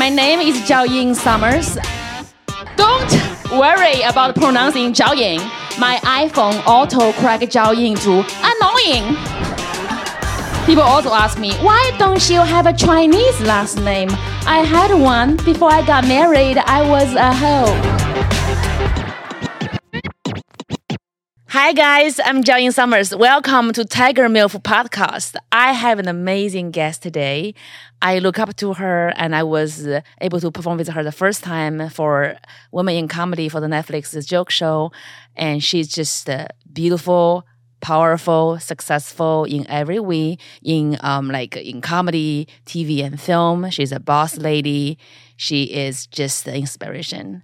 My name is Jiaoying Summers. Don't worry about pronouncing Jiaoying. My iPhone auto correct Jiaoying to annoying. People also ask me, why don't you have a Chinese last name? I had one before I got married. I was a hoe. Hi guys, I'm Jiaoying Summers. Welcome to Tiger MILF podcast. I have an amazing guest today. I look up to her and I was able to perform with her the first time for Women in Comedy for the Netflix joke show. And she's just uh, beautiful, powerful, successful in every way, in um, like in comedy, TV, and film. She's a boss lady. She is just the inspiration.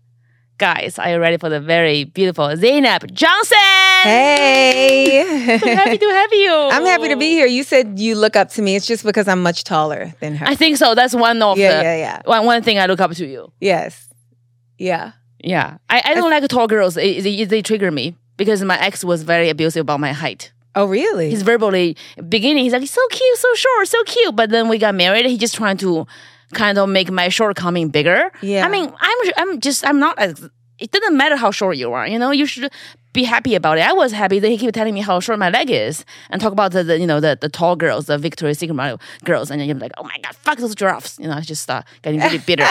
Guys, are you ready for the very beautiful Zainab Johnson? Hey. so happy to have you. I'm happy to be here. You said you look up to me. It's just because I'm much taller than her. I think so. That's one of Yeah, the yeah, yeah. One, one thing I look up to you. yes. Yeah. Yeah. I, I don't like tall girls. It- they, they trigger me because my ex was very abusive about my height. Oh, really? He's verbally beginning, he's like, so cute, so short, so cute. But then we got married. He just trying to kind of make my shortcoming bigger. Yeah. I mean, I'm I'm just I'm not as it doesn't matter how short you are, you know, you should be happy about it. I was happy that he keep telling me how short my leg is and talk about the, the you know the, the tall girls, the Victoria's Secret model girls, and then you're like, oh my god, fuck those giraffes. You know, I just start getting really bitter.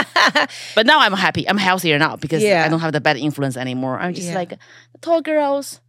but now I'm happy. I'm healthier now because Yeah. I don't have the bad influence anymore. I'm just Yeah. like tall girls.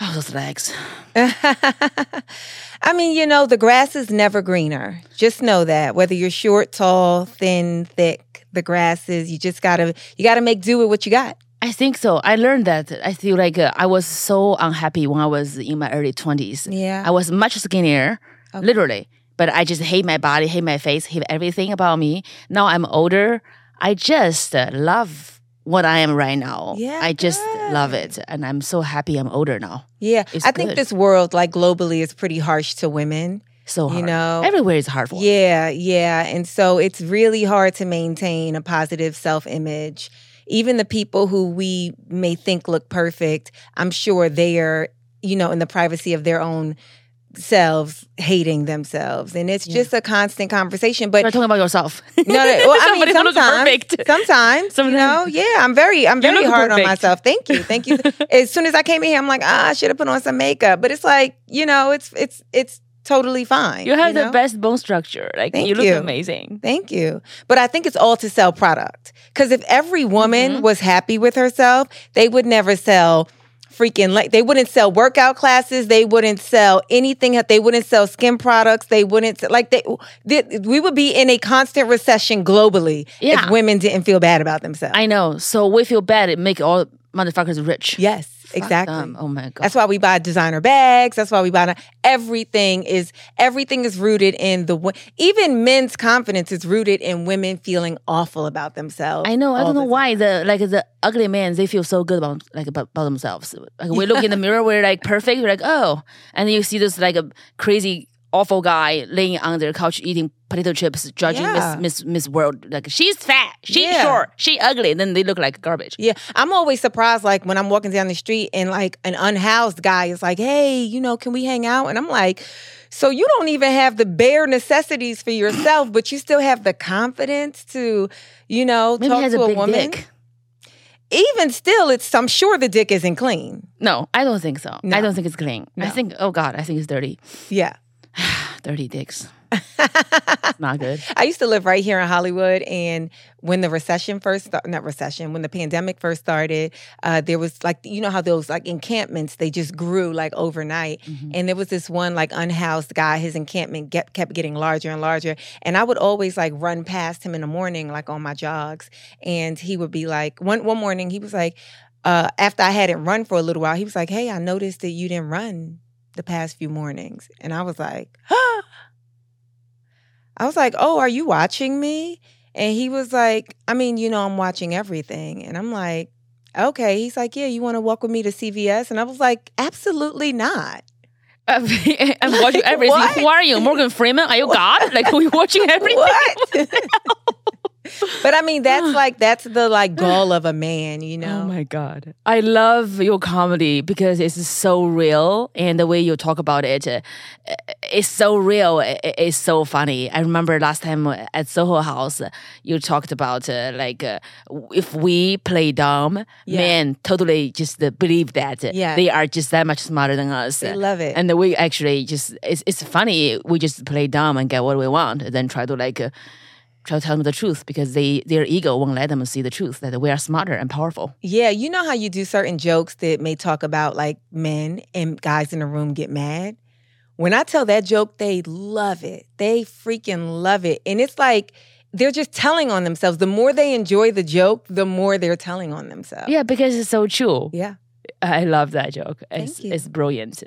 Oh, those legs. I mean, you know, the grass is never greener. Just know that. Whether you're short, tall, thin, thick, the grass is, you just gotta, you gotta make do with what you got. I think so. I learned that. I feel like uh, I was so unhappy when I was in my early 20s. Yeah. I was much skinnier, literally. But I just hate my body, hate my face, hate everything about me. Now I'm older. I just uh, love what I am right now. Yeah, I just love it. And I'm so happy I'm older now. Yeah. It's I think this world, like globally, is pretty harsh to women. So hard. You know, Everywhere is hard for. Yeah, yeah. And so it's really hard to maintain a positive self image. Even the people who we may think look perfect, I'm sure they are, you know, in the privacy of their own selves, hating themselves. And it's just a constant conversation. But You're talking about yourself. no, no, well, I mean, Somebody who looks sometimes, perfect. sometimes, Sometimes. you know, yeah, I'm very, I'm very hard on myself. Thank you, thank you. as soon as I came in here, I'm like, ah, I should have put on some makeup. But it's like, you know, it's, it's, it's totally fine. You have know? the best bone structure. Like Thank you look you. amazing. Thank you. But I think it's all to sell product. Because if every woman Mm-hmm. was happy with herself, they would never sell freaking like they wouldn't sell workout classes they wouldn't sell anything they wouldn't sell skin products they wouldn't like they, they we would be in a constant recession globally Yeah. if women didn't feel bad about themselves I know. So we feel bad. It make all motherfuckers rich. yes exactly them. Oh my god. that's why we buy designer bags. That's why we buy everything is everything is rooted in the even men's confidence is rooted in women feeling awful about themselves. I know. I don't know the why the like the ugly men they feel so good about like about, about themselves. Like we look in the mirror, we're like perfect. We're like oh, and then you see this like a crazy awful guy laying on their couch eating potato chips, judging Yeah. Miss Miss Miss World. Like she's fat, she's Yeah. short, she ugly. Then they look like garbage. Yeah, I'm always surprised, like when I'm walking down the street and like an unhoused guy is like, "Hey, you know, can we hang out?" And I'm like, "So you don't even have the bare necessities for yourself, but you still have the confidence to, you know, Maybe talk to a a, woman." dick. Even still, it's I'm sure the dick isn't clean. No, I don't think so. No. I don't think it's clean. I think oh god, I think it's dirty. Yeah. Dirty dicks. Not good. I used to live right here in Hollywood, and when the recession first started, not recession, when the pandemic first started, uh, there was like, you know how those like encampments, they just grew like overnight. And there was this one like unhoused guy, his encampment get, kept getting larger and larger. And I would always like run past him in the morning, like on my jogs. And he would be like, one, one morning, he was like, uh, after I hadn't run for a little while, he was like, Hey, I noticed that you didn't run the past few mornings. And I was like, I was like, "Oh, are you watching me?" And he was like, "I mean, you know, I'm watching everything." And I'm like, "Okay." He's like, "Yeah, you want to walk with me to CVS?" And I was like, "Absolutely not." I'm watching everything. what? Who are you, Morgan Freeman? Are you God? Like are we watching everything? What? but I mean, that's like that's the like goal of a man, you know. Oh my god, I love your comedy because it's so real, and the way you talk about it, uh, it's so real. It's so funny. I remember last time at Soho House, you talked about uh, like uh, if we play dumb, Yeah. men totally just uh, believe that Yeah. they are just that much smarter than us. They love it. and we actually just it's it's funny. We just play dumb and get what we want, and then try to like. Uh, Try to tell them the truth because they their ego won't let them see the truth that we are smarter and powerful. Yeah, you know how you do certain jokes that may talk about like men and guys in the room get mad? When I tell that joke, they love it. They freaking love it. And it's like they're just telling on themselves. The more they enjoy the joke, the more they're telling on themselves. Yeah, because it's so true. Yeah. I love that joke. It's, you. it's brilliant.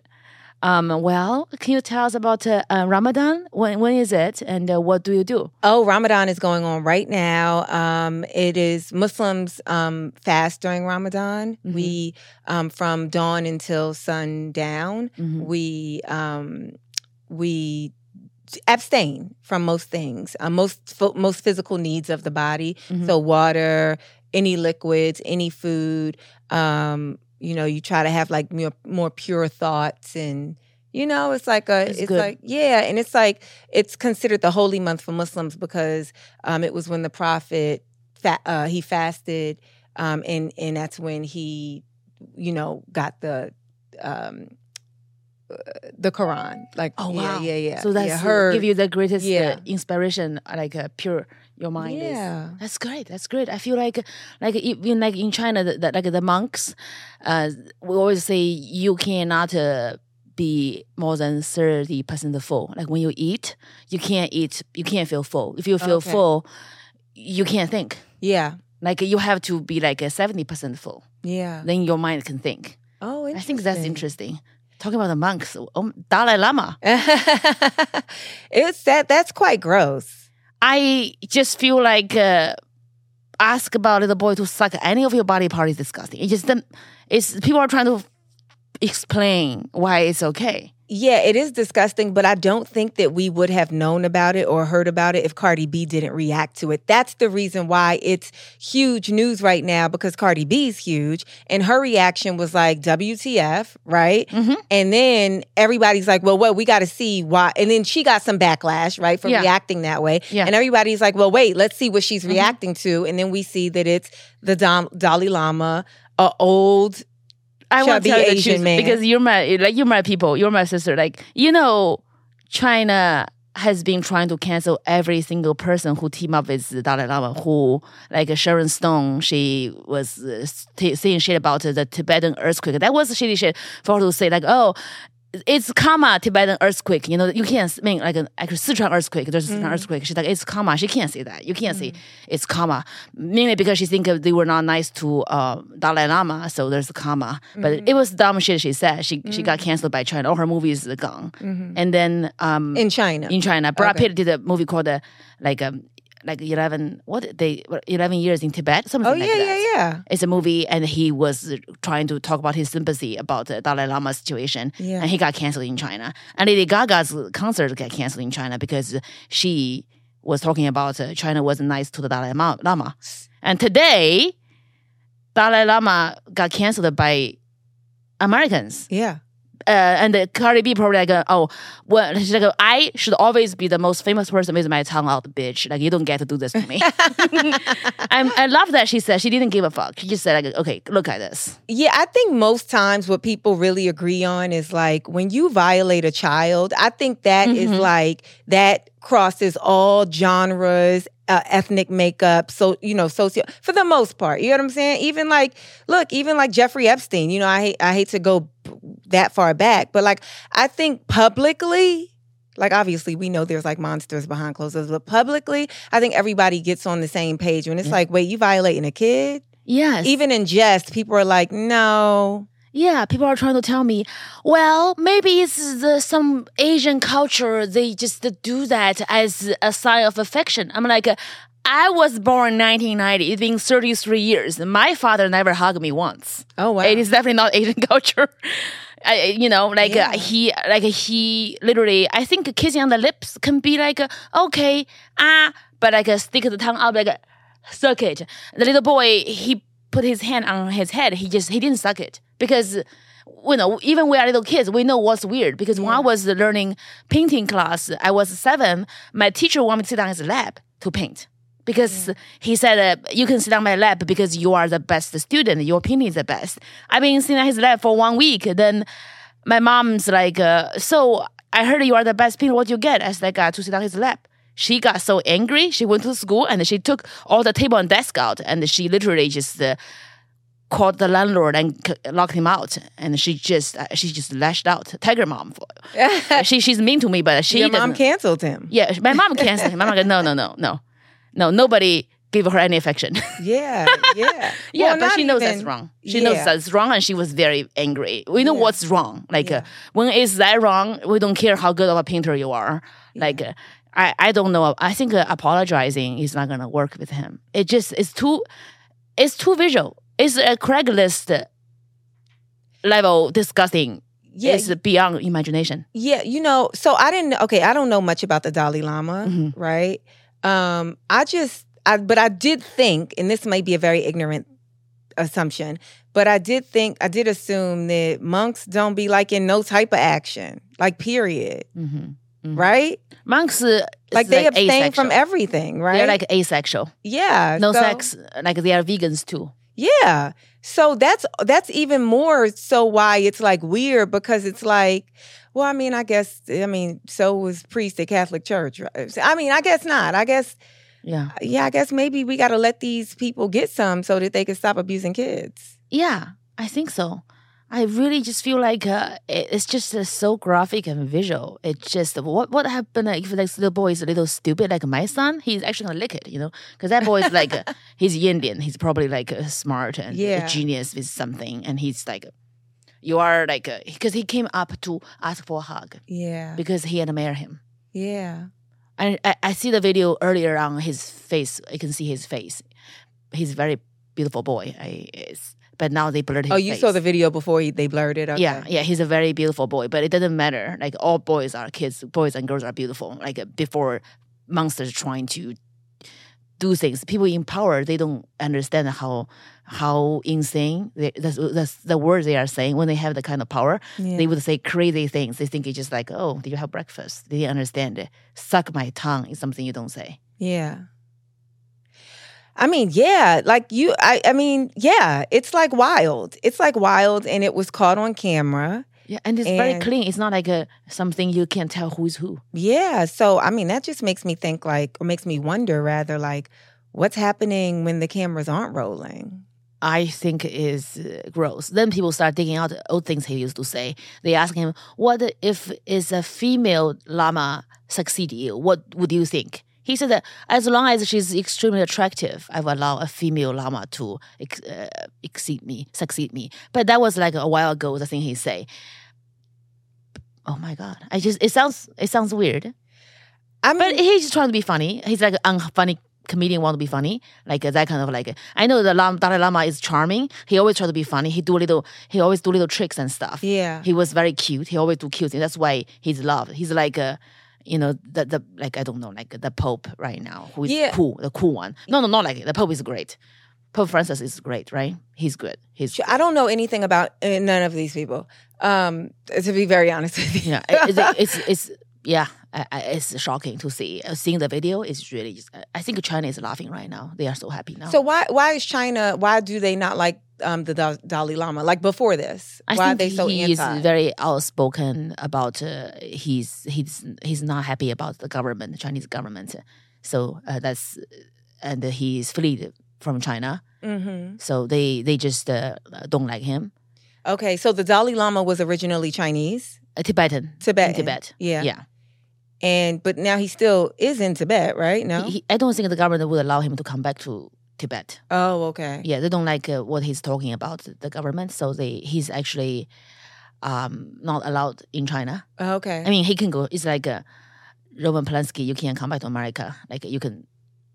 Um, well, can you tell us about uh, uh, Ramadan? When when is it, and uh, what do you do? Oh, Ramadan is going on right now. Um, it is Muslims um, fast during Ramadan. Mhm. We um, from dawn until sundown. Mhm. We um, we abstain from most things, uh, most most physical needs of the body. Mhm. So water, any liquids, any food. Um, you know, you try to have like more, more pure thoughts and. You know, it's like a, It's it's, like, yeah, and it's like, it's considered the holy month for Muslims because um, it was when the prophet, fa- uh, he fasted, um, and, and that's when he, you know, got the, um, uh, the Quran. Like, Oh yeah, wow! yeah, yeah. So that's yeah, uh, her, give you the greatest uh, yeah. inspiration, like uh, pure your mind is. yeah. That's great. That's great. I feel like, like even like in China, the, the, like the monks, uh, we always say you cannot uh, be more than thirty percent full. Like when you eat, you can't eat. You can't feel full. If you feel Okay. full, you can't think. Yeah. Like you have to be like a seventy percent full. Yeah. Then your mind can think. Oh, I think that's interesting. Talking about the monks, oh, Dalai Lama. it's that that's quite gross. I just feel like uh, ask about little boy to suck any of your body part is disgusting. It just it's people are trying to explain why it's okay. Yeah, it is disgusting, but I don't think that we would have known about it or heard about it if Cardi B didn't react to it. That's the reason why it's huge news right now because Cardi B's huge and her reaction was like WTF, right? Mhm. And then everybody's like, well, well, we got to see why. And then she got some backlash, right, for Yeah. reacting that way. Yeah. And everybody's like, well, wait, let's see what she's reacting to. And then we see that it's the Dom- Dalai Lama, a old I want to tell you the truth man. because you're my like you're my people. You're my sister. Like you know, China has been trying to cancel every single person who team up with the Dalai Lama. Who like Sharon Stone, she was uh, t- saying shit about the Tibetan earthquake. That was shitty shit for her to say like, oh. It's karma Tibetan earthquake. You know, you can't I mean like an like a Sichuan earthquake. There's a Sichuan earthquake. She's like, it's karma. She can't say that. You can't say it's karma. Mainly because she think they were not nice to uh, Dalai Lama, so there's karma. But it was dumb shit she said. She she got canceled by China. All her movies are gone. And then um, in China. in China, Brad Okay. Pitt did a movie called uh, like um like eleven what they eleven years in Tibet something oh, like yeah, that. yeah, yeah. It's a movie, and he was trying to talk about his sympathy about the Dalai Lama situation, Yeah. and he got canceled in China. And Lady Gaga's concert got canceled in China because she was talking about uh, China wasn't nice to the Dalai Lama. And today, Dalai Lama got canceled by Americans. Yeah. Uh, and the Cardi B probably like, oh, well, she's like, I should always be the most famous person with my tongue out, bitch. Like, you don't get to do this to me. I'm, I love that she said she didn't give a fuck. She just said, like, okay, look at this. Yeah, I think most times what people really agree on is like when you violate a child, I think that is Mhm. like that crosses all genres, uh, ethnic makeup, so you know, socio for the most part. You know what I'm saying? Even like, look, even like Jeffrey Epstein. You know, I hate I hate to go that far back, but like I think publicly. Like obviously we know there's like monsters behind closed doors, but publicly, I think everybody gets on the same page when it's Yeah. like, wait, you violating a kid? Yes. Even in jest, people are like, no, yeah, people are trying to tell me, well, maybe it's the, some Asian culture. They just do that as a sign of affection. I'm like, I was born 1990. It's been 33 years. My father never hugged me once. Oh wow. It is definitely not Asian culture. I, you know, like Yeah. uh, he, like he, literally. I think kissing on the lips can be like okay, ah, but like stick the tongue out, like suck it. The little boy, he put his hand on his head. He just he didn't suck it because you know even we are little kids, we know what's weird. Because when I was learning painting class, I was seven. My teacher wanted me to sit on his lap to paint. Because he said, uh, you can sit on my lap because you are the best student. Your painting is the best. I've been sitting on his lap for one week. Then my mom's like, uh, so I heard you are the best painter. What you get? I said, I got to sit on his lap. She got so angry. She went to school and she took all the table and desk out, and she literally just uh, called the landlord and c- locked him out. And she just uh, she just lashed out. Tiger mom. For, she she's mean to me, but she Your mom canceled him. Yeah, my mom canceled him. Mom goes, no, no, no, no, no. Nobody gave her any affection. Yeah, yeah. Yeah, Well, but she knows even- that's wrong. She knows that's wrong, and she was very angry. We know Yeah. what's wrong. Like uh, when is that wrong? We don't care how good of a painter you are. Like uh, I, I don't know. I think uh, apologizing is not gonna work with him. It just it's too, it's too visual. It's a Craigslist level disgusting. Yeah, It's beyond imagination. Yeah, you know, so I didn't okay, I don't know much about the Dalai Lama, Mhm. right? Um I just I but I did think and this may be a very ignorant assumption, but I did think I did assume that monks don't be like in no type of action, like period, hmm right? Monks uh, Like they abstain asexual. from everything, right? They're like asexual. yeah, No so- sex. Like they are vegans too. Yeah. So that's that's even more so why it's like weird because it's like, well, I mean, I guess I mean, so was priest at Catholic Church. Right? I mean, I guess not. I guess Yeah. Uh, yeah, I guess maybe we got to let these people get some so that they can stop abusing kids. Yeah, I think so. I really just feel like uh, it's just uh, so graphic and visual. It's just what what happened uh, if like little boy is a little stupid like my son? He's actually gonna lick it, you know, because that boy is like uh, he's Indian. He's probably like uh, smart and Yeah. a genius with something, and he's like, you are like because he came up to ask for a hug Yeah. because he admire him. Yeah. I, I I see the video earlier on his face. I can see his face. He's a very beautiful boy. I is, but now they blurred his Oh, you face. saw the video before he, they blurred it? Okay. Yeah, yeah, he's a very beautiful boy, but it doesn't matter. Like all boys are kids, boys and girls are beautiful. Like uh, before monsters trying to do things, people in power they don't understand how how insane they, that's, that's the word they are saying when they have the kind of power. Yeah. They would say crazy things. They think it's just like, oh, did you have breakfast? They didn't understand it. Suck my tongue is something you don't say. Yeah. I mean, yeah, like you I I mean, yeah, it's like wild. It's like wild and it was caught on camera. Yeah, and it's very clean. It's not like a something you can't tell who's who. Yeah, so I mean, that just makes me think like or makes me wonder rather like what's happening when the cameras aren't rolling? I think is uh, gross. Then people start digging out old things he used to say. They ask him, "What if is a female lama succeed you? What would you think?" He said that as long as she's extremely attractive, I will allow a female lama to ex- uh, exceed me, succeed me. But that was like a while ago. The thing he say. Oh my god! I just it sounds it sounds weird. I mean, But he's just trying to be funny. He's like an unfunny comedian, want to be funny, like uh, that kind of like. I know the Lam, Dalai Lama is charming. He always try to be funny. He do little. He always do little tricks and stuff. yeah. He was very cute. He always do cute things. That's why he's loved. He's like a, you know, the the like I don't know, like the Pope right now, who is Yeah. cool, the cool one. No, no, not like it. The Pope is great. Pope Francis is great, right? He's good. He's I don't know anything about uh, none of these people. Um, to be very honest with you. yeah, it- it's, it's it's yeah, I, I, it's shocking to see. Uh, seeing the video is really. Just, I think China is laughing right now. They are so happy now. So why why is China? Why do they not like um, the Dal- Dalai Lama? Like before this, I why are they so he anti? is very outspoken about. Uh, he's he's he's not happy about the government, the Chinese government. So uh, that's and he's fled from China. hmm So they they just uh, don't like him. Okay, so the Dalai Lama was originally Chinese, A Tibetan, Tibetan, in Tibet. Yeah, Yeah, and but now he still is in Tibet, right? No. He- he- I don't think the government would allow him to come back to Tibet. oh, okay. Yeah, they don't like uh, what he's talking about the government, so they he's actually um, not allowed in China. Okay. I mean, he can go. It's like uh, Roman Polanski. You can't come back to America. Like you can,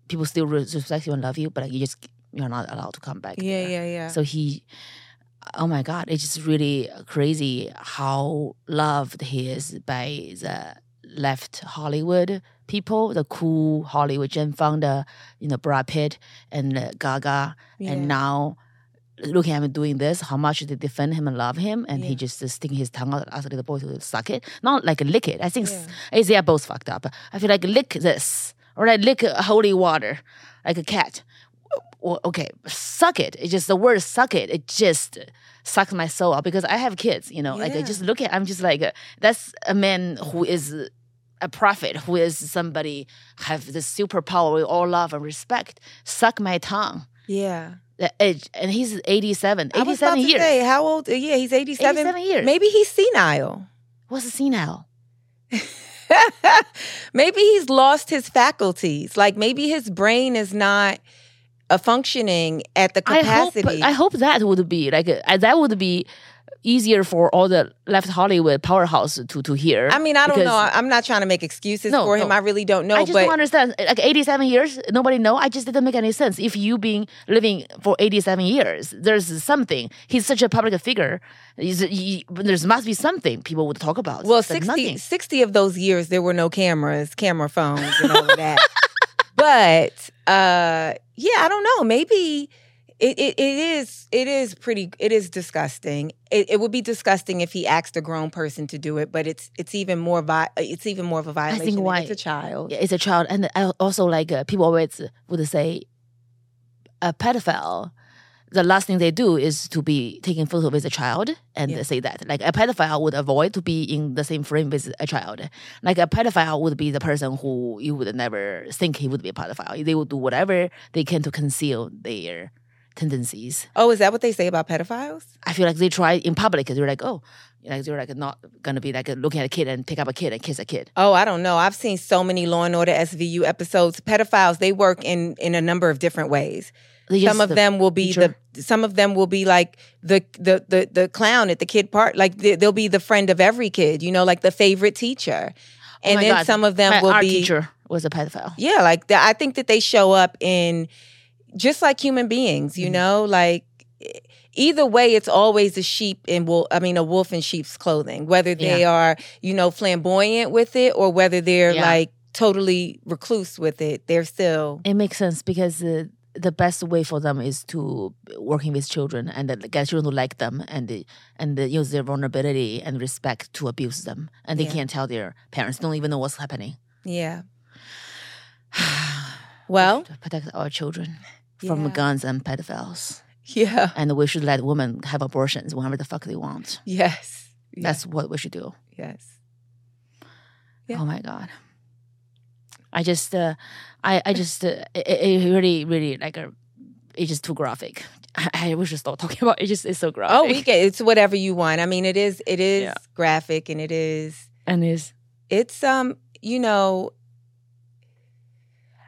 people still respect you and love you, but like, you just you're not allowed to come back. yeah, there. yeah, yeah. So he, oh my God, it's just really crazy how loved he is by the left Hollywood people, the cool Hollywood Jane Fonda, you know, Brad Pitt and uh, Gaga, Yeah. and now looking at him doing this, how much they defend him and love him, and he just sticking his tongue out, asking the boy to suck it, not like lick it. I think Yeah. they are both fucked up. I feel like lick this or like lick uh, holy water, like a cat. Well, okay, suck it. It's just the word suck it. It just sucks my soul out because I have kids. You know, like I just look at. I'm just like uh, that's a man who is a prophet, who is somebody have the superpower we all love and respect. Suck my tongue. Yeah. The edge, and he's 87. I was about 87 to years. say, how old? Yeah, he's 87. 87 years. Maybe he's senile. What's a senile? maybe he's lost his faculties. Like maybe his brain is not a functioning at the capacity. I hope, I hope that would be like uh, that would be easier for all the left Hollywood powerhouse to to hear. I mean, I don't know. I'm not trying to make excuses No, for him. no. I really don't know. I just but don't understand. Like 87 years, nobody know. I just didn't make any sense. If you been living for 87 years, there's something. He's such a public figure. He, there must be something people would talk about. well, But 60, 60 of those years there were no cameras, camera phones, and all of that. but uh, yeah, I don't know. Maybe it, it, it is it is pretty it is disgusting. It, it would be disgusting if he asked a grown person to do it, but it's it's even more vi- it's even more of a violation. I think why- it's a child. Yeah, it's a child, and I also like uh, people always would say a pedophile. The last thing they do is to be taking photo with a child, and Yeah. say that like a pedophile would avoid to be in the same frame with a child. Like a pedophile would be the person who you would never think he would be a pedophile. They would do whatever they can to conceal their tendencies. Oh, is that what they say about pedophiles? I feel like they try in public. They're like, oh, like they're like not gonna be like looking at a kid and pick up a kid and kiss a kid. Oh, I don't know. I've seen so many Law and Order SVU episodes. Pedophiles, they work in in a number of different ways. Some of them will be teacher. the some of them will be like the the the the clown at the kid part. Like they, they'll be the friend of every kid. You know, like the favorite teacher. Oh And my then God. some of them My will be teacher was a pedophile. yeah, like the, I think that they show up in just like human beings. You Mhm. know, like either way, it's always a sheep in wolf. I mean, a wolf in sheep's clothing. Whether they are you know flamboyant with it or whether they're Yeah. like totally recluse with it, they're still It makes sense because uh, the best way for them is to working with children and get children to like them and and use their vulnerability and respect to abuse them, and they Yeah. can't tell their parents don't even know what's happening. yeah. Well, to protect our children from Yeah. guns and pedophiles, yeah. and we should let women have abortions whenever the fuck they want. Yes. That's what we should do. yes. Yeah. Oh my god. I just, uh, I, I just, uh, it, it really, really like, uh, it's just too graphic. I, I wish to stop talking about it. It's just, it's so graphic. Oh, we can. It's whatever you want. I mean, it is. It is Yeah. graphic, and it is. and is, It's um. You know.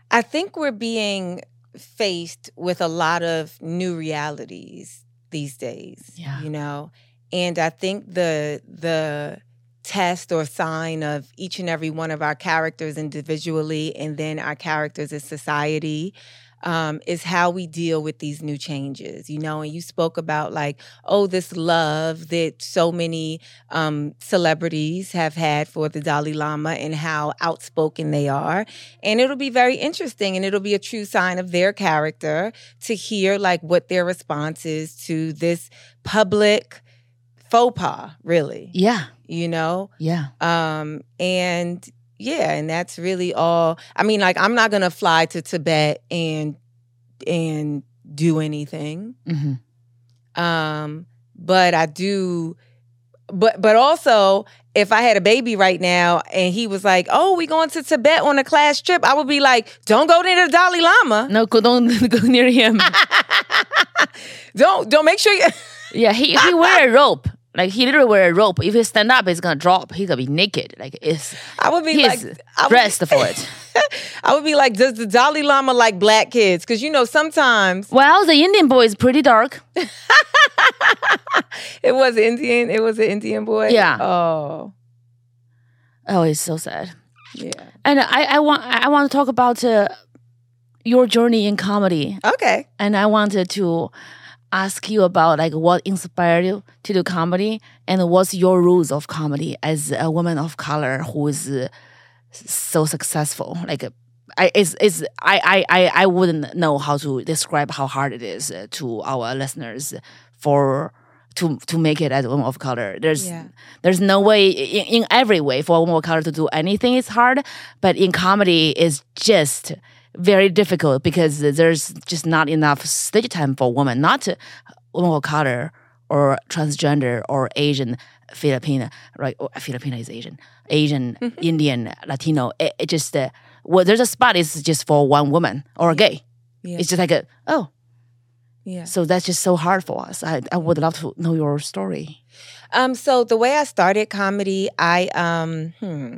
I think we're being faced with a lot of new realities these days. Yeah. You know, and I think the the test or sign of each and every one of our characters individually, and then our characters as society. Um, is how we deal with these new changes, you know. And you spoke about like, oh, this love that so many um, celebrities have had for the Dalai Lama and how outspoken they are. And it'll be very interesting and it'll be a true sign of their character to hear like what their response is to this public faux pas, really, yeah, you know? yeah. Um, and yeah, and that's really all. I mean, like, I'm not gonna fly to Tibet and and do anything. hmm Um, but I do but but also if I had a baby right now and he was like, "Oh, we going to Tibet on a class trip," I would be like, "Don't go near the Dalai Lama. No, go- don't go near him. Don't don't make sure you." yeah, he he wear a rope. Like he literally wear a rope. If he stand up, he's gonna drop. He's gonna be naked. Like it's I would be like, I would, dressed for it. I would be like, "Does the Dalai Lama like black kids?" Because you know sometimes Well, the Indian boy is pretty dark. it was Indian. It was an Indian boy. Yeah. Oh, Oh, it's so sad. yeah. And I, I want I want to talk about uh, your journey in comedy, Okay. and I wanted to ask you about like what inspired you to do comedy, and what's your rules of comedy as a woman of color who is uh, so successful. Like I is is I, I I wouldn't know how to describe how hard it is uh, to our listeners for to to make it as a woman of color. There's Yeah. there's no way in, in every way for a woman of color to do anything is hard, but in comedy is just very difficult because there's just not enough stage time for women, not women of color or transgender or Asian Filipina, right? Or Filipina is Asian, Asian, Indian, Latino. It, it just uh, well, there's a spot is just for one woman or a gay. Yeah. It's just like a oh, Yeah. so that's just so hard for us. I I would love to know your story. Um, so the way I started comedy, I um hmm,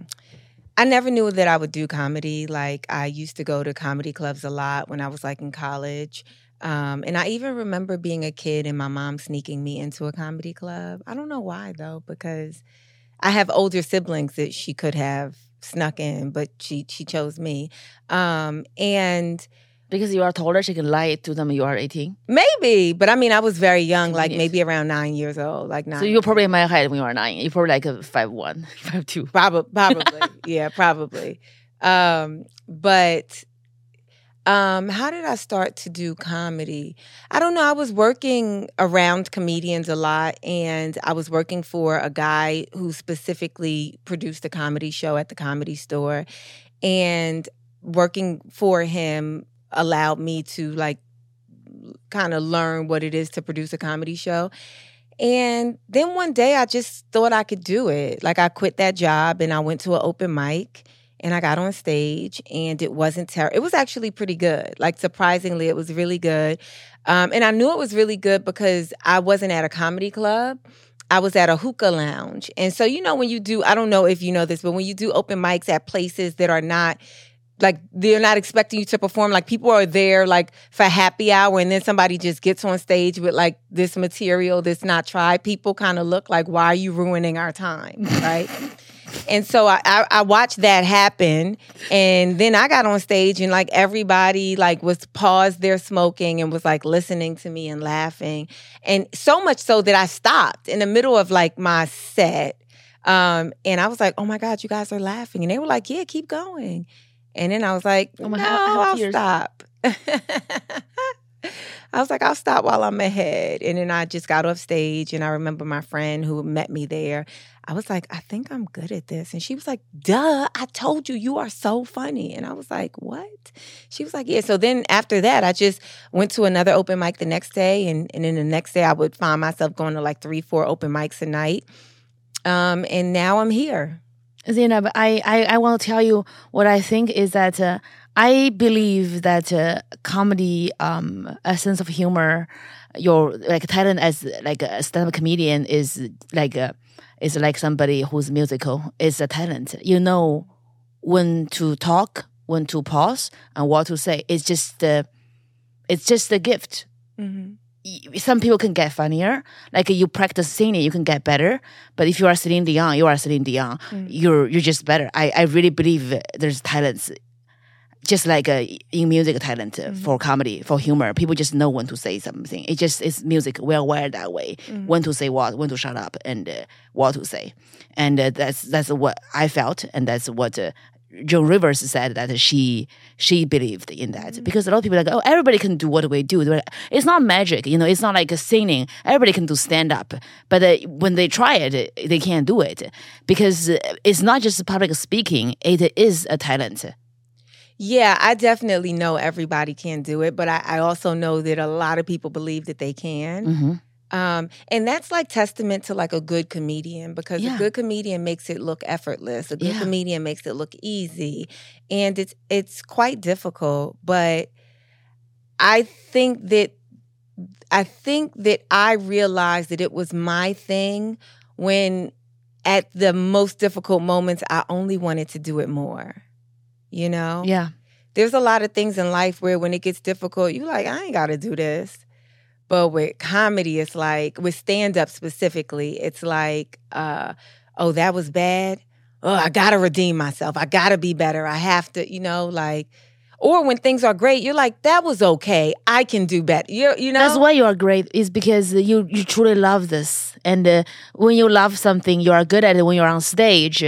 I never knew that I would do comedy. Like I used to go to comedy clubs a lot when I was like in college. Um, and I even remember being a kid and my mom sneaking me into a comedy club. I don't know why though, because I have older siblings that she could have snuck in, but she she chose me. Um, and Because you are taller, she can lie to them you are 18. maybe, but I mean, I was very young, like maybe around nine years old, like nine. So you're probably in my height when you are nine. You're probably like a five one, five two. Probably, probably, yeah, probably. Um, but um, how did I start to do comedy? I don't know. I was working around comedians a lot, and I was working for a guy who specifically produced a comedy show at the comedy store, and working for him allowed me to like kind of learn what it is to produce a comedy show. And then one day I just thought I could do it. Like I quit that job and I went to an open mic and I got on stage and it wasn't terrible. It was actually pretty good. Like surprisingly, it was really good. Um, and I knew it was really good because I wasn't at a comedy club. I was at a hookah lounge. And so, you know, when you do, I don't know if you know this, but when you do open mics at places that are not like they're not expecting you to perform. Like people are there like for happy hour and then somebody just gets on stage with like this material that's not tried. People kind of look like why are you ruining our time? Right? And so I, I i watched that happen and then i got on stage and like everybody like was paused their smoking and was like listening to me and laughing. And so much so that i stopped in the middle of like my set um, and i was like oh my god you guys are laughing. And they were like yeah keep going and then I was like, Oh no, I have I'll stop. I was like, I'll stop while I'm ahead. And then I just got off stage and I remember my friend who met me there. I was like, I think I'm good at this. And she was like, duh, I told you you are so funny. And I was like, what? She was like, yeah. So then after that, I just went to another open mic the next day. And, and then the next day, I would find myself going to like three, four open mics a night. Um, and now I'm here. Zainab, I, I, I want to tell you what I think is that uh, I believe that uh, comedy, um, a sense of humor, your like talent as like a stand-up comedian is like a, is like somebody who's musical is a talent. You know when to talk, when to pause, and what to say. It's just uh, it's just a gift. Mm-hmm. Some people can get funnier. Like you practice singing, you can get better. But if you are Celine Dion, you are Celine Dion. You're you're just better. I, I really believe there's talents, just like uh, in music talent uh, for comedy, for humor. People just know when to say something. It just it's music. We're wired that way. When to say what, when to shut up, and uh, what to say. And uh, that's that's what I felt, and that's what. Joan Rivers said that she she believed in that because a lot of people are like oh everybody can do what we do. It's not magic you know it's not like singing. Everybody can do stand up but uh, when they try it they can't do it because it's not just public speaking it is a talent. Yeah, I definitely know everybody can do it, but I, I also know that a lot of people believe that they can. hmm Um, and that's like testament to like a good comedian because Yeah. a good comedian makes it look effortless. A good Yeah. comedian makes it look easy, and it's it's quite difficult. But I think that I think that I realized that it was my thing when at the most difficult moments I only wanted to do it more. You know? yeah there's a lot of things in life where when it gets difficult, you like, I ain't got to do this. But with comedy, it's like, with stand up specifically, it's like, uh, oh, that was bad. Oh, I got to redeem myself. I got to be better. I have to, you know, like, or when things are great, you're like, that was okay. I can do better. You, you know? That's why you are great. Is because you you truly love this, and uh, when you love something, you are good at it. When you're on stage,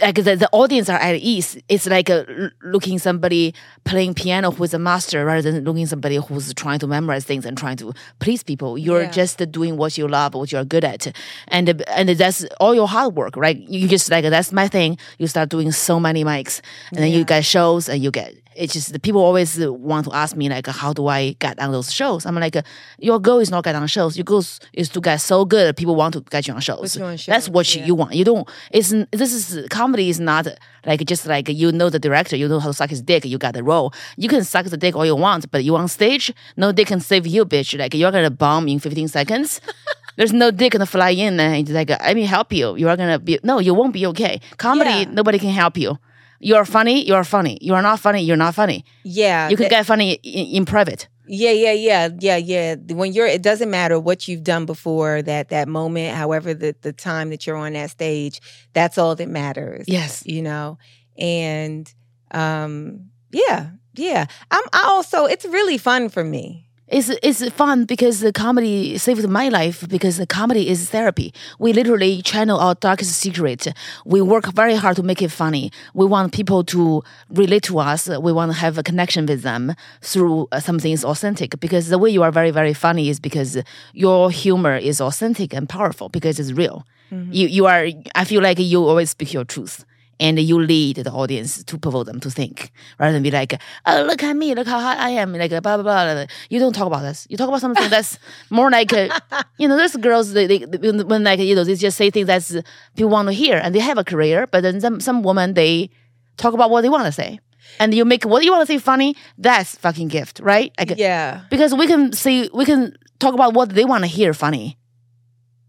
like the, the audience are at ease. It's like uh, looking somebody playing piano who's a master rather than looking somebody who's trying to memorize things and trying to please people. You're Yeah. just doing what you love, what you're good at, and uh, and that's all your hard work, right? You just like that's my thing. You start doing so many mics, and then you get shows, and you get. It's just the people always want to ask me like, how do I get on those shows? I'm like, your goal is not get on shows. Your goal is to get so good that people want to get you on shows. you on That's what you, yeah. you want. You don't. It's this is comedy is not like just like you know the director, you know how to suck his dick, you got the role. You can suck the dick all you want, but you on stage, no dick can save you, bitch. Like you're gonna bomb in 15 seconds. There's no dick gonna fly in and it's like let me help you. You are gonna be no, you won't be okay. Comedy, Yeah. nobody can help you. You are funny, you are funny. You are not funny, you're not funny. Yeah. You can that- get funny in, in private. Yeah, yeah, yeah, yeah, yeah. When you're, it doesn't matter what you've done before that that moment. However, the the time that you're on that stage, that's all that matters. Yes. you know. And um, yeah, yeah. I'm. I also, it's really fun for me. It's it's fun because the comedy saved my life because the comedy is therapy. We literally channel our darkest secret. We work very hard to make it funny. We want people to relate to us. We want to have a connection with them through uh, something is authentic. Because the way you are very very funny is because your humor is authentic and powerful because it's real. You you are. I feel like you always speak your truth. And you lead the audience to provoke them to think, rather than be like, "Oh, look at me, look how hot I am," like blah blah blah. You don't talk about this. You talk about something that's more like, uh, you know, there's girls they, they when, like you know they just say things that's uh, people want to hear, and they have a career. But then some some women they talk about what they want to say, and you make what you want to say funny. That's fucking gift, right? Like, Yeah, because we can see we can talk about what they want to hear funny,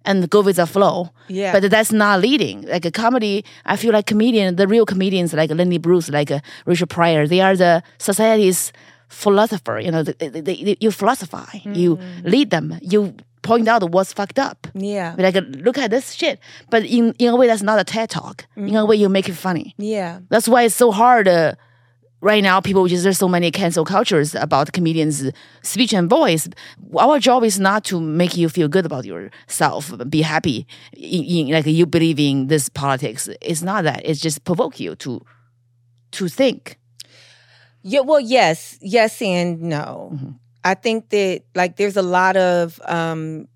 and go with the flow. yeah. But that's not leading. Like a comedy, I feel like comedian, the real comedians like Lenny Bruce, like uh, Richard Pryor, they are the society's philosopher. You know, they, they, they, you philosophize, you lead them, you point out what's fucked up. yeah, Like, look at this shit. But in, in a way, that's not a TED talk. In a way, you make it funny. yeah, That's why it's so hard. Uh, right now, people just there's so many cancel cultures about comedians' speech and voice. Our job is not to make you feel good about yourself, be happy, in, in, like you believe in this politics. It's not that. It's just provoke you to to think. yeah. Well, yes, yes, and no. Mm-hmm. I think that like there's a lot of um,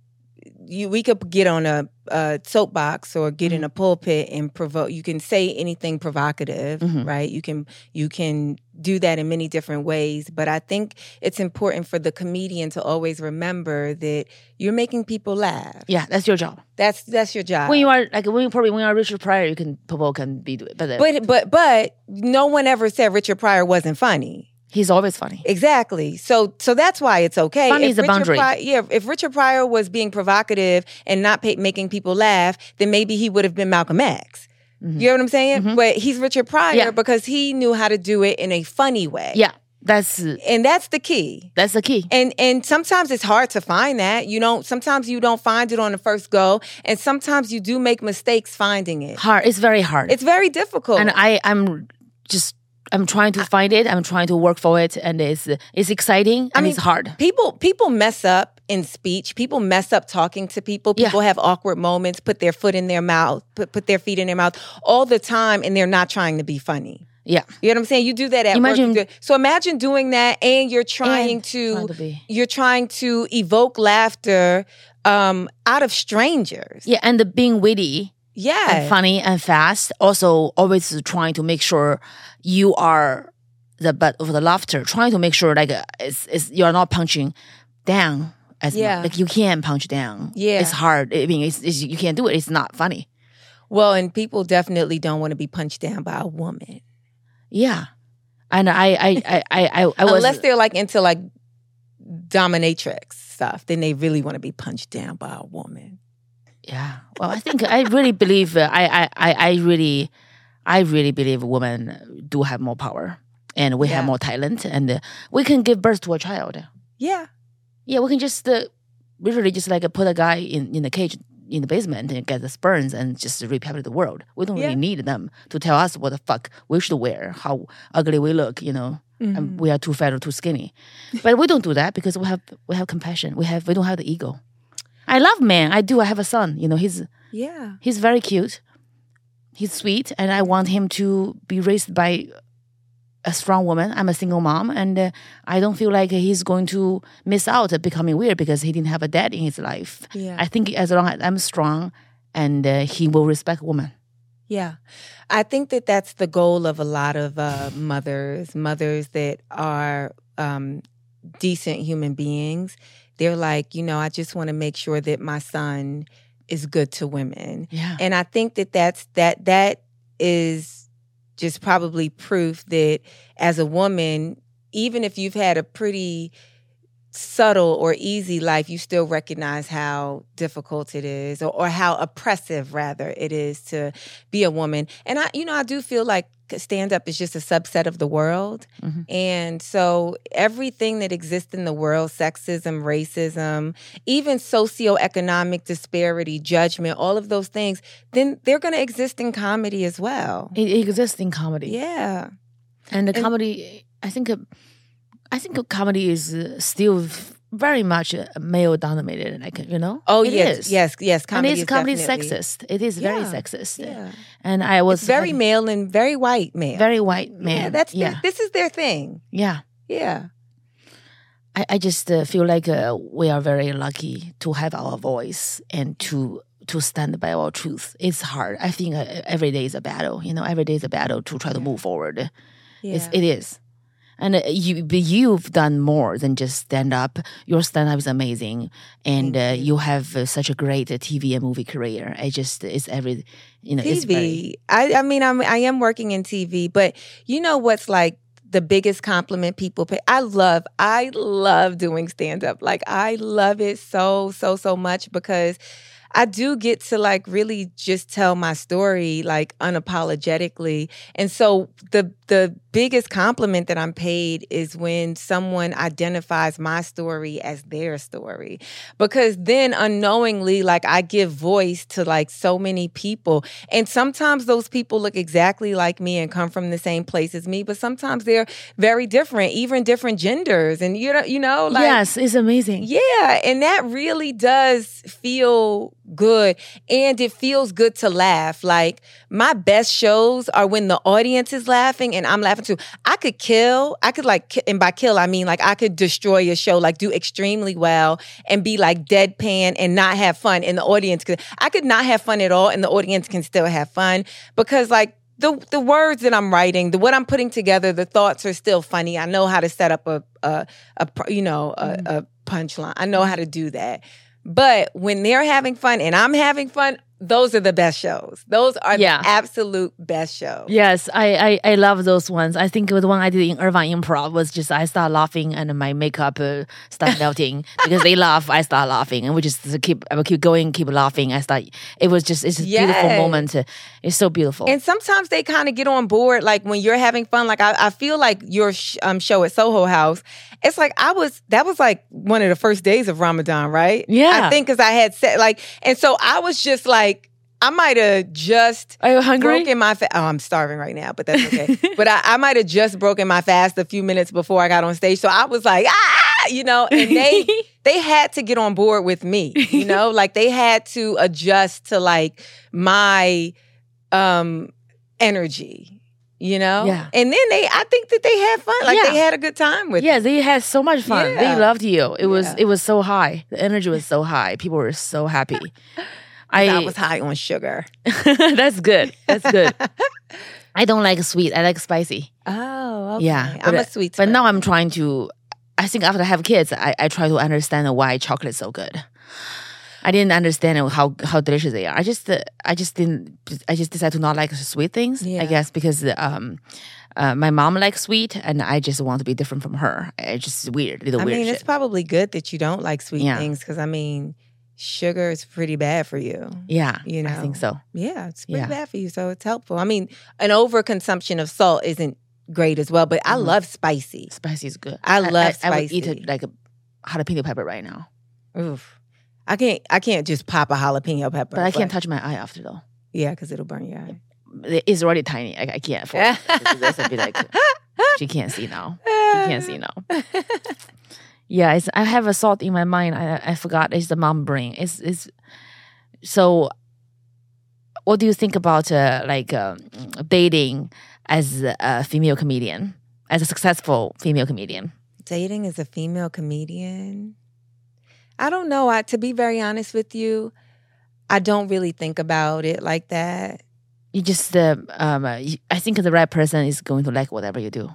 you. We could get on a, a soapbox or get in Mm-hmm. a pulpit and provoke. You can say anything provocative, Mhm. right? You can you can do that in many different ways. But I think it's important for the comedian to always remember that you're making people laugh. Yeah, that's your job. That's that's your job. When you are like when you probably when you are Richard Pryor, you can provoke and be do it. But, uh, but but but no one ever said Richard Pryor wasn't funny. He's always funny. Exactly. So so that's why it's okay. Funny If is a Richard boundary. Pryor- yeah. If Richard Pryor was being provocative and not pay, making people laugh, then maybe he would have been Malcolm X. You know what I'm saying? But he's Richard Pryor Mm-hmm. Yeah. because he knew how to do it in a funny way. Yeah, that's And that's the key. that's the key. And and sometimes it's hard to find that. You don't sometimes you don't find it on the first go. And sometimes you do make mistakes finding it. Hard. It's very hard. It's very difficult. and I I'm just I'm trying to find it. I'm trying to work for it, and it's it's exciting and mean, it's hard. people people mess up in speech people mess up talking to people Yeah. people have awkward moments put their foot in their mouth put, put their feet in their mouth all the time and they're not trying to be funny Yeah, you know what i'm saying you do that at Imagine- work so imagine doing that and you're trying And to, trying to be- you're trying to evoke laughter um, out of strangers yeah, and the being witty yeah and funny and fast. Also, always trying to make sure you are the butt of the laughter. Trying to make sure like uh, it's, it's you're not punching down. As Yeah. much. like you can't punch down. Yeah. it's hard. I mean, it's, it's, you can't do it. It's not funny. well and people definitely don't want to be punched down by a woman Yeah, and I I I I I, I was unless they're like into like dominatrix stuff then they really want to be punched down by a woman Yeah. Well, I think I really believe uh, I, I I I really I really believe women do have more power and we have more talent and uh, we can give birth to a child. yeah Yeah, we can just uh, literally just like put a guy in in the cage in the basement and get the sperms and just repopulate the world. We don't Yeah. really need them to tell us what the fuck we should wear, how ugly we look, you know. Mm-hmm. And we are too fat or too skinny. But we don't do that because we have we have compassion. We have we don't have the ego. I love men. I do. I have a son. You know, he's Yeah. He's very cute, he's sweet, and I want him to be raised by a strong woman. I'm a single mom, and uh, I don't feel like he's going to miss out at becoming weird because he didn't have a dad in his life. Yeah. I think as long as I'm strong, and uh, he will respect woman. Yeah. I think that that's the goal of a lot of uh, mothers, mothers that are um, decent human beings. They're like, you know, I just want to make sure that my son is good to women. Yeah. And I think that that's that that is just probably proof that as a woman, even if you've had a pretty subtle or easy life, you still recognize how difficult it is or, or how oppressive rather it is to be a woman. And I, you know, I do feel like stand up is just a subset of the world. Mhm. And so everything that exists in the world, sexism, racism, even socioeconomic disparity, judgment, all of those things, then they're going to exist in comedy as well. It, exists in comedy. Yeah. And the And- comedy, I think, uh, I think comedy is uh, still very much male dominated. Like you know. Oh It yes, is. yes, yes. Comedy and it's is comedy definitely- sexist. It is very Yeah, sexist. Yeah, And I was it's very male and very white male. very white man. Yeah, that's yeah, Their, this is their thing. yeah. Yeah, I, I just uh, feel like uh, we are very lucky to have our voice and to to stand by our truth. It's hard. I think uh, every day is a battle. You know, every day is a battle to try to move forward. yeah. It's, it is. And uh, you, you've done more than just stand up. Your stand up is amazing, and uh, you. have uh, such a great uh, TV and movie career. I just, it's every, you know, it's very, TV. I, I mean, I'm I am working in TV, but you know what's like the biggest compliment people pay. I love, I love doing stand up. Like I love it so, so, so much because I do get to like really just tell my story like unapologetically. And so the the biggest compliment that I'm paid is when someone identifies my story as their story. Because then unknowingly like I give voice to like so many people and sometimes those people look exactly like me and come from the same place as me, but sometimes they're very different, even different genders and you know you know like yes, it's amazing. yeah, and that really does feel good. And it feels good to laugh. Like my best shows are when the audience is laughing and I'm laughing too. I could kill, I could like, and by kill, I mean like I could destroy a show, like do extremely well and be like deadpan and not have fun. And the audience could, I could not have fun at all and the audience can still have fun because like, the, the words that I'm writing, the what I'm putting together, the thoughts are still funny. I know how to set up a a, a you know a, mm. a punchline. I know how to do that. But when they're having fun and I'm having fun, those are the best shows. Those are Yeah. the absolute best shows. Yes, I, I, I love those ones. I think the one I did in Irvine Improv was just I start laughing and my makeup uh, start melting because they laugh. I start laughing and we just keep I will keep going, keep laughing. I start. It was just it's a beautiful moment. It's so beautiful. And sometimes they kind of get on board, like when you're having fun. Like I, I feel like your sh- um, show at Soho House. It's like I was. That was like one of the first days of Ramadan, right? Yeah. I think because I had said like, and so I was just like, I might have just Are you hungry? broken my fa- oh i'm starving right now but that's okay but i, I might have just broken my fast a few minutes before i got on stage so i was like ah you know and they they had to get on board with me you know like they had to adjust to like my um energy you know Yeah. and then they i think that they had fun like Yeah. they had a good time with Yeah, they had so much fun. Yeah. They loved you. It was it was so high. The energy was so high. People were so happy. I, I, was high on sugar that's good. That's good. I don't like sweet. I like spicy. oh okay. Yeah, i'm but, a sweet But now I'm trying to. I think after I have kids, I, I try to understand why chocolate's so good. I didn't understand how how delicious they are. I just uh, I just didn't. I just decided to not like sweet things. Yeah. I guess because um, uh, my mom likes sweet, and I just want to be different from her. It's just weird, little I weird mean, shit. it's probably good that you don't like sweet Yeah. things because I mean, sugar is pretty bad for you. yeah, you know. I think so. Yeah, it's pretty Yeah. bad for you, so it's helpful. I mean, an overconsumption of salt isn't great as well, but I Mhm. love spicy. Spicy is good. I love spicy. I, would eat it like a jalapeno pepper right now, Oof. I can't. I can't just pop a jalapeno pepper. but I can't touch my eye after though. Yeah, because it'll burn your eye. It's already tiny. I, I can't afford. it. That's a bit like she can't see now. She can't see now. Yeah, it's, I have a thought in my mind. I I forgot. It's the mom brain. It's it's so what do you think about uh, like um dating as a female comedian, as a successful female comedian? Dating as a female comedian? I don't know. I, to be very honest with you, I don't really think about it like that. You just, uh, um, uh, I think the right person is going to like whatever you do.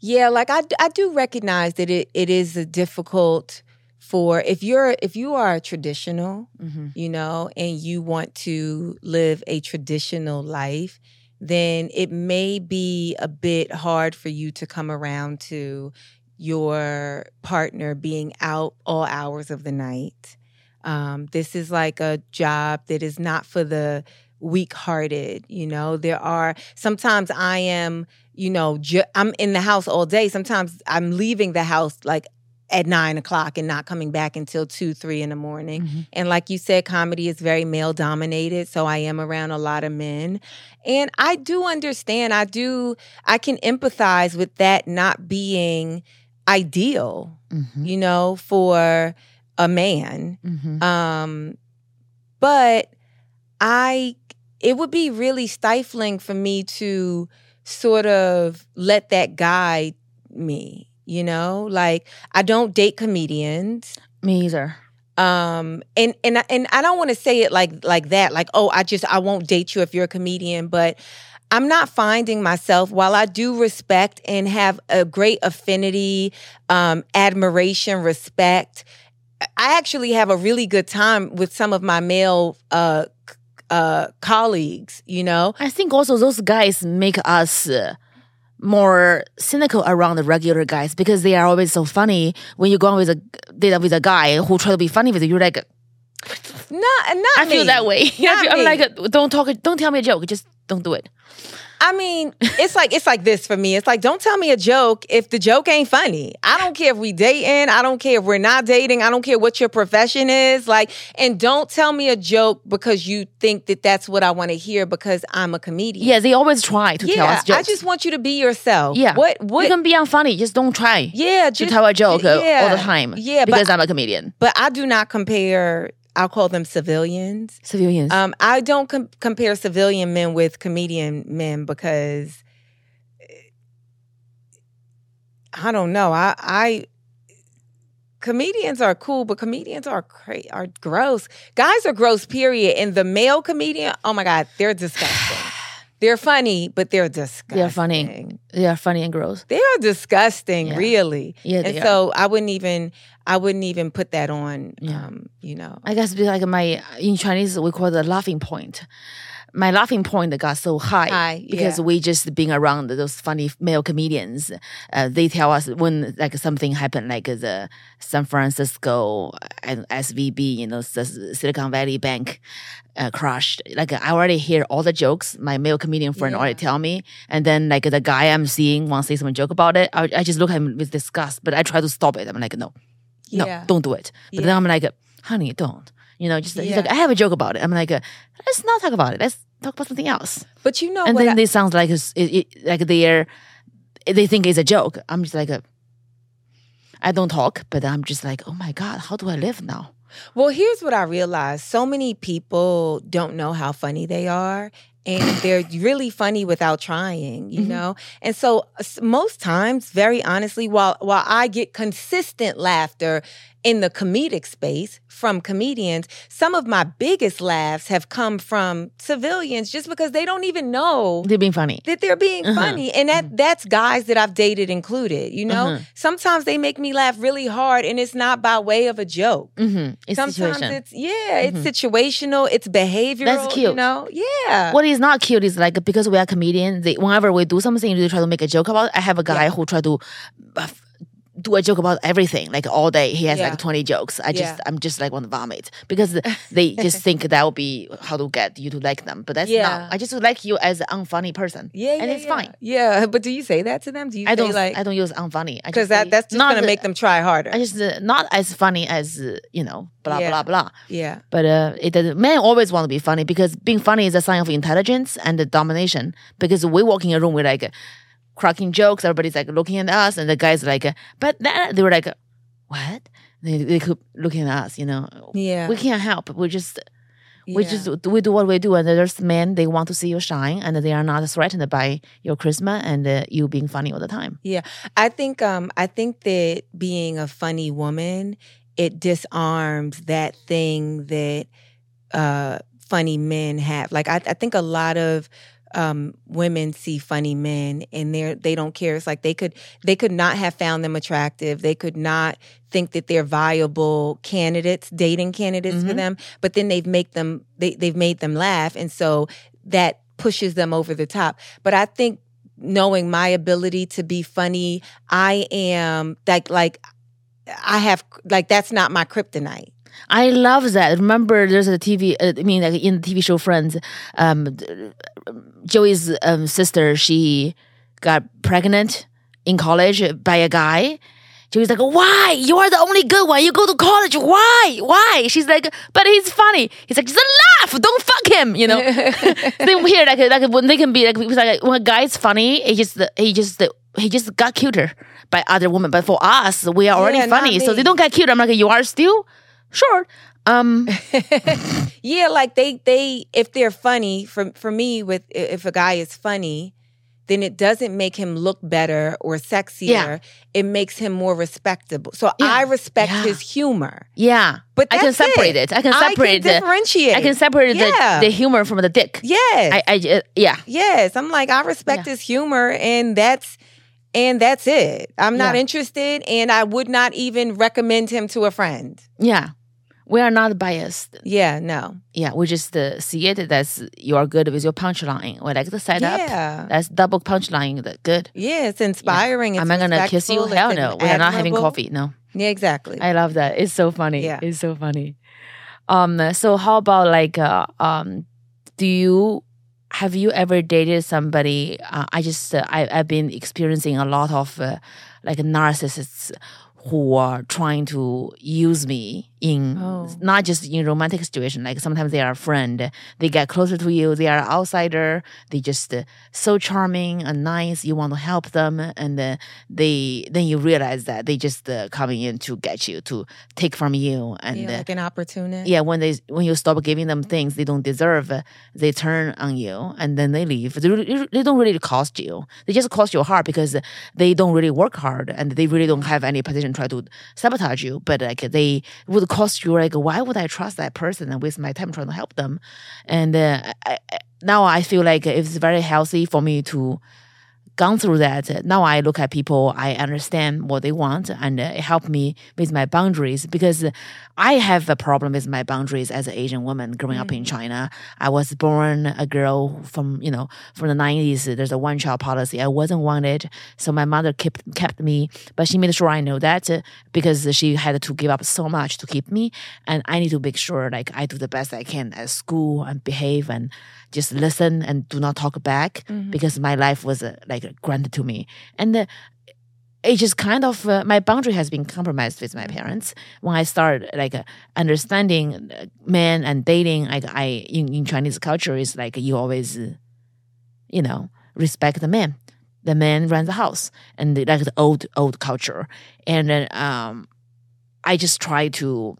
Yeah, like I, I do recognize that it, it is a difficult for if you're if you are traditional, Mm-hmm. you know, and you want to live a traditional life, then it may be a bit hard for you to come around to your partner being out all hours of the night. Um, this is like a job that is not for the weak hearted. You know, there are sometimes I am, you know, ju- I'm in the house all day. Sometimes I'm leaving the house like at nine o'clock and not coming back until two, three in the morning. Mm-hmm. And like you said, comedy is very male dominated. So I am around a lot of men. And I do understand, I do, I can empathize with that not being ideal, Mm-hmm. you know, for a man. Mm-hmm. Um, but I, it would be really stifling for me to sort of let that guide me, you know? Like, I don't date comedians. Me either. um and and I- and I don't want to say it like like that like oh I just I won't date you if you're a comedian but I'm not finding myself while I do respect and have a great affinity um admiration respect I actually have a really good time with some of my male uh uh colleagues you know I think also those guys make us uh, more cynical around the regular guys because they are always so funny. When you go on with a date with a guy who try to be funny with you, you're like, not not I feel that way. Not I'm like, don't talk, don't tell me a joke, just don't do it. I mean, it's like it's like this for me. It's like don't tell me a joke if the joke ain't funny. I don't care if we dating. I don't care if we're not dating. I don't care what your profession is. Like, and don't tell me a joke because you think that that's what I want to hear because I'm a comedian. Yeah, they always try to tell yeah. us jokes. I just want you to be yourself. yeah. What you what? can be unfunny, just don't try yeah, to just tell a joke uh, all the time. Yeah, but because I'm a comedian. but I do not compare. I'll call them civilians. Civilians. Um, I don't com- compare civilian men with comedian men because I don't know. I, I comedians are cool, but comedians are cra- are gross. Guys are gross. Period. And the male comedian, oh my god, they're disgusting. they're funny, but they're disgusting. They're funny. they are funny and gross. They are disgusting, Yeah. really. Yeah, and so I wouldn't even I wouldn't even put that on. Yeah. Um, you know. I guess like my in Chinese we call it the laughing point. My laughing point got so high, High, because yeah. we just being around those funny male comedians. Uh, they tell us when like something happened, like the San Francisco and SVB, you know, Silicon Valley Bank uh, crashed. Like I already hear all the jokes. My male comedian friend Yeah. already tell me, and then like the guy I'm seeing wants to say some joke about it. I, I just look at him with disgust, but I try to stop it. I'm like, no, no, Yeah. don't do it. But then I'm like, honey, don't. You know, just he's like, I have a joke about it. I'm like, let's not talk about it. Let's talk about something else. But you know and then I- they sounds like it, it, like they're they think it's a joke. I'm just like, uh, I don't talk, but I'm just like, oh my god, how do I live now? Well, here's what I realized. So many people don't know how funny they are. And they're really funny without trying, you Mhm. know? And so most times, very honestly, while while I get consistent laughter in the comedic space from comedians, some of my biggest laughs have come from civilians just because they don't even know They're being funny. that they're being Uh-huh. funny and that that's guys that I've dated included you know Uh-huh. sometimes they make me laugh really hard and it's not by way of a joke Mm-hmm. It's sometimes situation. it's yeah it's situational it's behavioral That's you cute. know yeah what is not cute is like because we are comedians. They, whenever we do something, they try to make a joke about. It. I have a guy Yeah. who try to do a joke about everything, like all day. He has Yeah. like twenty jokes. I just, Yeah. I'm just like want to vomit because they just think that will be how to get you to like them. But that's Yeah. not. I just like you as an unfunny person. yeah and yeah, it's yeah. fine. yeah but do you say that to them do you I don't. like I don't use unfunny. Because that that's just not gonna make them try harder I just uh, not as funny as uh, you know, blah Yeah. blah blah. yeah But uh, it doesn't. Men always want to be funny because being funny is a sign of intelligence and domination. Because we walk in a room, we're like cracking jokes. Everybody's like looking at us, and the guys like, but that they were like, what? They they keep looking at us. You know, yeah we can't help. We're just We Yeah. just we do what we do, and there's men they want to see you shine, and they are not threatened by your charisma and uh, you being funny all the time. Yeah, I think um I think that being a funny woman it disarms that thing that uh funny men have. Like I, I think a lot of um women see funny men and they're they don't care. It's like they could they could not have found them attractive. They could not think that they're viable candidates, dating candidates for Mhm. them. But then they've make them they they've made them laugh. And so that pushes them over the top. But I think knowing my ability to be funny, I am like like I have like that's not my kryptonite. I love that. Remember, there's a TV. Uh, I mean, like in the TV show Friends, um, Joey's um, sister she got pregnant in college by a guy. Joey's like, "Why? You are the only good one. You go to college. Why? Why?" She's like, "But he's funny." He's like, "Just laugh. Don't fuck him." You know. Same here. Like, like when they can be like, like when a guy's funny, he just he just he just got cuter by other women. But for us, we are already Yeah, funny, so they don't get cute. I'm like, you are still sure. Um, yeah, like they they if they're funny for for me with if a guy is funny, then it doesn't make him look better or sexier. Yeah. It makes him more respectable. So Yeah. I respect Yeah. his humor. yeah, But I can separate it. I can separate I the- can differentiate. I can separate the, the humor from the dick. Yes. I, I uh, yeah, Yes, I'm like I respect his humor and that's and that's it. I'm not interested and I would not even recommend him to a friend. yeah. We are not biased. Yeah, no. Yeah, we just uh, see it. That's you are good with your punchline. We like the setup. Yeah. That's double punchline. That good. Yeah, it's inspiring. It's Am I gonna kiss you? Hell no. We are not having coffee. No. Yeah, exactly. I love that. It's so funny. Yeah. It's so funny. Um so how about like uh, um do you have you ever dated somebody uh, I just uh, I I've been experiencing a lot of uh, like narcissists who are trying to use me in Oh. not just in romantic situation like sometimes they are a friend they get closer to you they are outsider they just uh, so charming and nice you want to help them and uh, they then you realize that they just uh, coming in to get you to take from you and yeah, uh, like an opportunist. yeah when they when you stop giving them things they don't deserve they turn on you and then they leave they, really- they don't really cost you they just cost your heart because they don't really work hard and they really don't have any position try to sabotage you but like they would cost you're like why would i trust that person and waste my time trying to help them? And uh, I, I, now i feel like it's very healthy for me to gone through that. Now i look at people i understand what they want and uh, it helped me with my boundaries because i have a problem with my boundaries as an asian woman growing up in china. I was born a girl from you know from the 90s there's a one child policy. I wasn't wanted. So my mother kept kept me but she made sure i know that uh, because she had to give up so much to keep me. And i need to make sure like i do the best i can at school and behave and just listen and do not talk back because my life was uh, like granted to me and uh, it just kind of uh, my boundary has been compromised with my parents when I started like uh, understanding uh, men and dating. Like I in, in Chinese culture is like you always, uh, you know, respect the man. The man runs the house, and like the old old culture. And then um, I just try to.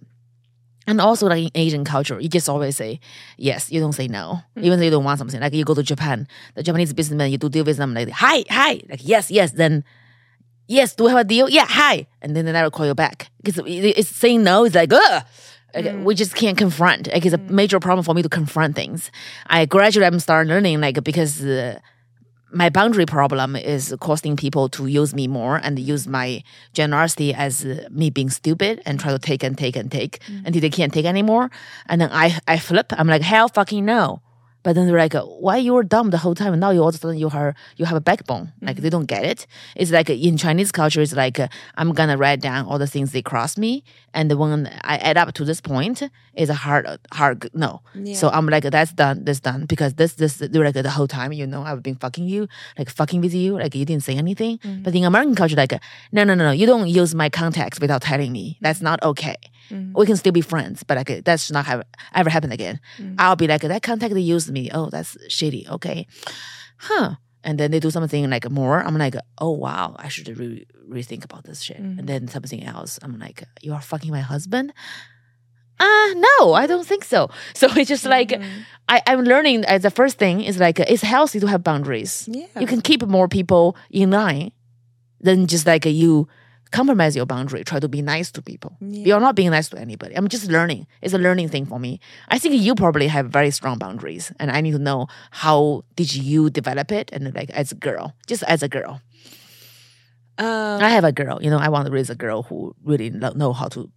And also, like in Asian culture, you just always say yes. You don't say no, mm. even though you don't want something. Like you go to Japan, the Japanese businessman, you do deal with them like hi, hi, like yes, yes. Then yes, do we have a deal? Yeah, hi. And then they never call you back. Because it's saying no, it's like, ugh. Like, mm. We just can't confront. Like, it's a mm. major problem for me to confront things. I gradually I'm starting learning, like, because uh, my boundary problem is causing people to use me more and use my generosity as uh, me being stupid and try to take and take and take until they can't take anymore. And then I, I flip. I'm like, hell fucking no. But then they're like, why you were dumb the whole time? And now you all of a sudden you are you have a backbone. Like they don't get it. It's like in Chinese culture, it's like uh, I'm gonna write down all the things they cross me, and when I add up to this point, is a hard hard no. So I'm like, that's done, that's done because this this they're like the whole time, you know, I've been fucking you, like fucking with you, like you didn't say anything. But in American culture, like no no no no, you don't use my contacts without telling me. That's not okay. We can still be friends, but like that should not have ever happen again. I'll be like that contact they used me. Oh, that's shitty. Okay, huh? And then they do something like more. I'm like, oh wow, I should re- rethink about this shit. And then something else, I'm like, you are fucking my husband. Uh no, I don't think so. So it's just like Mm-hmm. I, I'm learning as the first thing is like it's healthy to have boundaries. Yeah. You can keep more people in line than just like you compromise your boundary, try to be nice to people. You're not being nice to anybody. I'm just learning. It's a learning thing for me. I think you probably have very strong boundaries, and I need to know how did you develop it, and like as a girl, just as a girl. Um, I have a girl. You know, I want to raise a girl who really know how to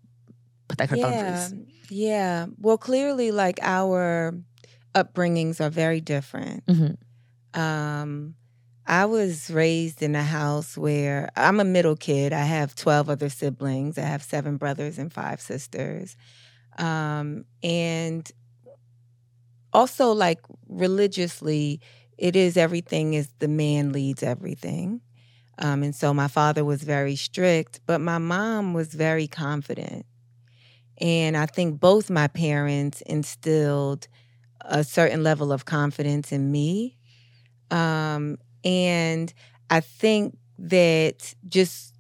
protect her yeah, boundaries. yeah. Well, clearly, like our upbringings are very different. Mhm. Um, I was raised in a house where I'm a middle kid. I have 12 other siblings. I have seven brothers and five sisters. Um, and also, like religiously, it is everything is the man leads everything. Um, and so my father was very strict, but my mom was very confident. And I think both my parents instilled a certain level of confidence in me. Um, and I think that just,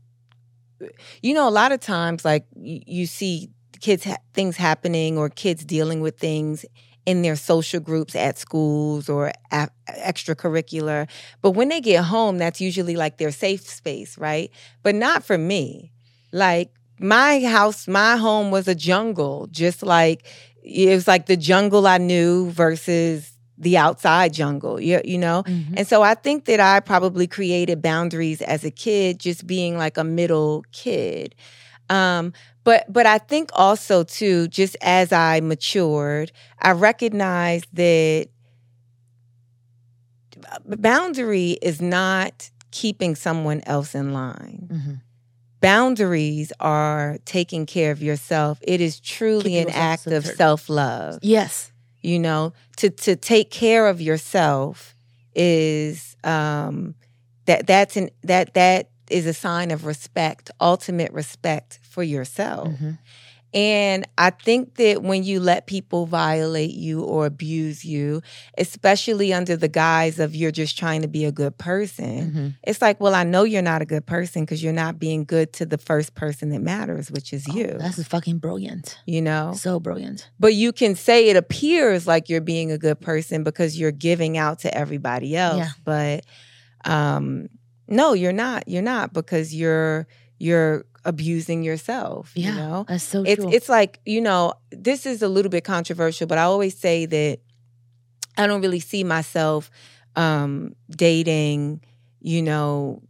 you know, a lot of times, like you, see kids, ha- things happening or kids dealing with things in their social groups at schools or a- extracurricular. But when they get home, that's usually like their safe space, right? But not for me. Like my house, my home was a jungle, just like it was like the jungle I knew versus the outside jungle, you, you know? Mhm. And so I think that I probably created boundaries as a kid, just being like a middle kid. Um, but but I think also too, just as I matured, I recognized that boundary is not keeping someone else in line. Mhm. Boundaries are taking care of yourself. It is truly Keeping an act of self-love Yes. You know to to take care of yourself is um that that's an that that is a sign of respect ultimate respect for yourself Mhm. And i think that when you let people violate you or abuse you especially under the guise of you're just trying to be a good person Mhm. it's like well i know you're not a good person because you're not being good to the first person that matters which is you Oh, That's fucking brilliant. you know So brilliant. but you can say it appears like you're being a good person because you're giving out to everybody else Yeah. but um no you're not you're not because you're you're abusing yourself Yeah. you know That's so it's true. it's like you know this is a little bit controversial but i always say that i don't really see myself um dating you know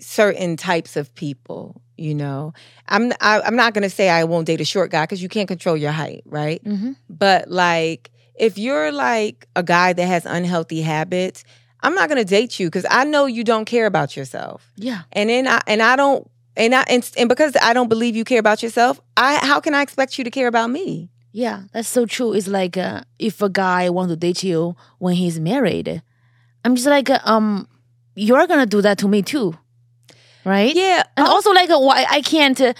certain types of people you know i'm I, i'm not going to say i won't date a short guy because you can't control your height right Mhm. but like if you're like a guy that has unhealthy habits i'm not going to date you because i know you don't care about yourself Yeah. and then I and I don't and I and, and because I don't believe you care about yourself, I how can I expect you to care about me? Yeah, that's so true. It's like uh, if a guy want to date you when he's married, I'm just like, uh, um, you're gonna do that to me too, right? Yeah, And also, like, uh, why I can't, uh,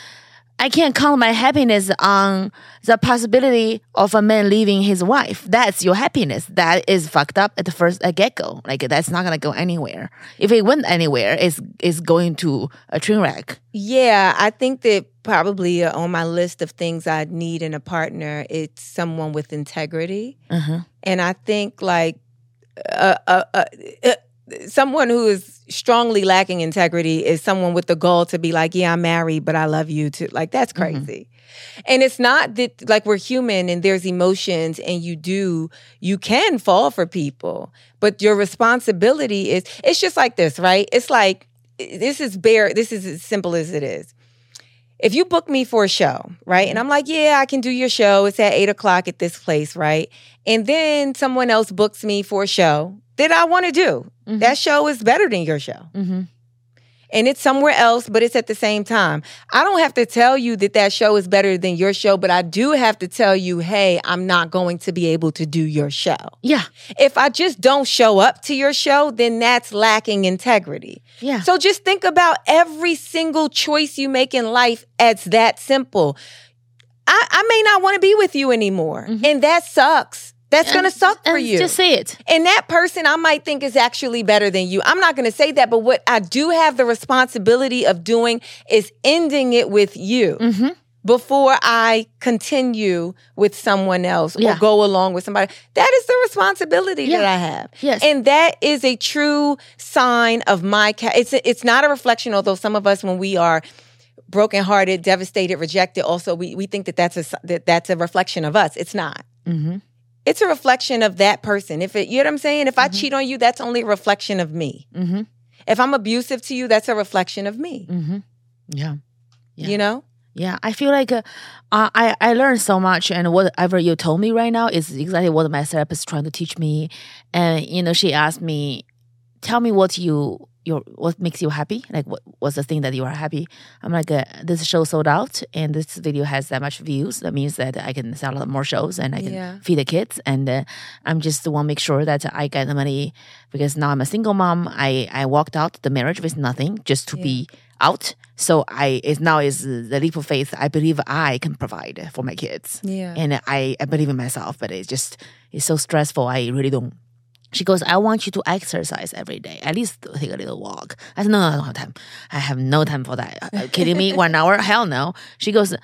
I can't count my happiness on the possibility of a man leaving his wife. That's your happiness. That is fucked up at the first uh, get go. Like, that's not gonna go anywhere. If it went anywhere, it's it's going to a train wreck. yeah. I think that probably uh, on my list of things I need in a partner, it's someone with integrity, Uh-huh. and I think like uh, uh, uh, uh, someone who is strongly lacking integrity is someone with the goal to be like, yeah, I'm married, but I love you too. Like that's mm-hmm. crazy. And it's not that like we're human and there's emotions and you do you can fall for people, but your responsibility is it's just like this, right? It's like this is bare this is as simple as it is. If you book me for a show, right? And I'm like, yeah, I can do your show. It's at eight o'clock at this place, right? And then someone else books me for a show that I want to do. Mhm. That show is better than your show Mm-hmm. and it's somewhere else, but it's at the same time. I don't have to tell you that that show is better than your show, but I do have to tell you, hey, I'm not going to be able to do your show. Yeah. If I just don't show up to your show, then that's lacking integrity. Yeah. So just think about every single choice you make in life as that simple. I, I may not want to be with you anymore, and that sucks. That's going to suck for And you. Just say it. And that person I might think is actually better than you. I'm not going to say that, but what I do have the responsibility of doing is ending it with you. Mm-hmm. before I continue with someone else Yeah. or go along with somebody. That is the responsibility that I have. Yes. And that is a true sign of my ca- it's it's not a reflection although some of us when we are brokenhearted, devastated, rejected also we we think that that's a that that's a reflection of us. It's not. Mm-hmm. It's a reflection of that person. If it you know what I'm saying? If I cheat on you, that's only a reflection of me. Mm-hmm. If I'm abusive to you, that's a reflection of me. Mm-hmm. Yeah. Yeah. You know? Yeah, I feel like uh, I I learned so much, and whatever you told me right now is exactly what my therapist is trying to teach me. And you know, she asked me, "Tell me what you your what makes you happy? Like what what's the thing that you are happy?" I'm like, uh, "This show sold out, and this video has that much views. That means that I can sell a lot more shows, and I can Yeah. feed the kids. And uh, I'm just want to make sure that I get the money because now I'm a single mom. I I walked out the marriage with nothing just to be out. So I it's now is the leap of faith. I believe I can provide for my kids, Yeah. and I I believe in myself. But it's just it's so stressful. I really don't. She goes, I want you to exercise every day, at least take a little walk. I said, no, no, I don't have time. I have no time for that. Are you kidding me? One hour? Hell no. She goes,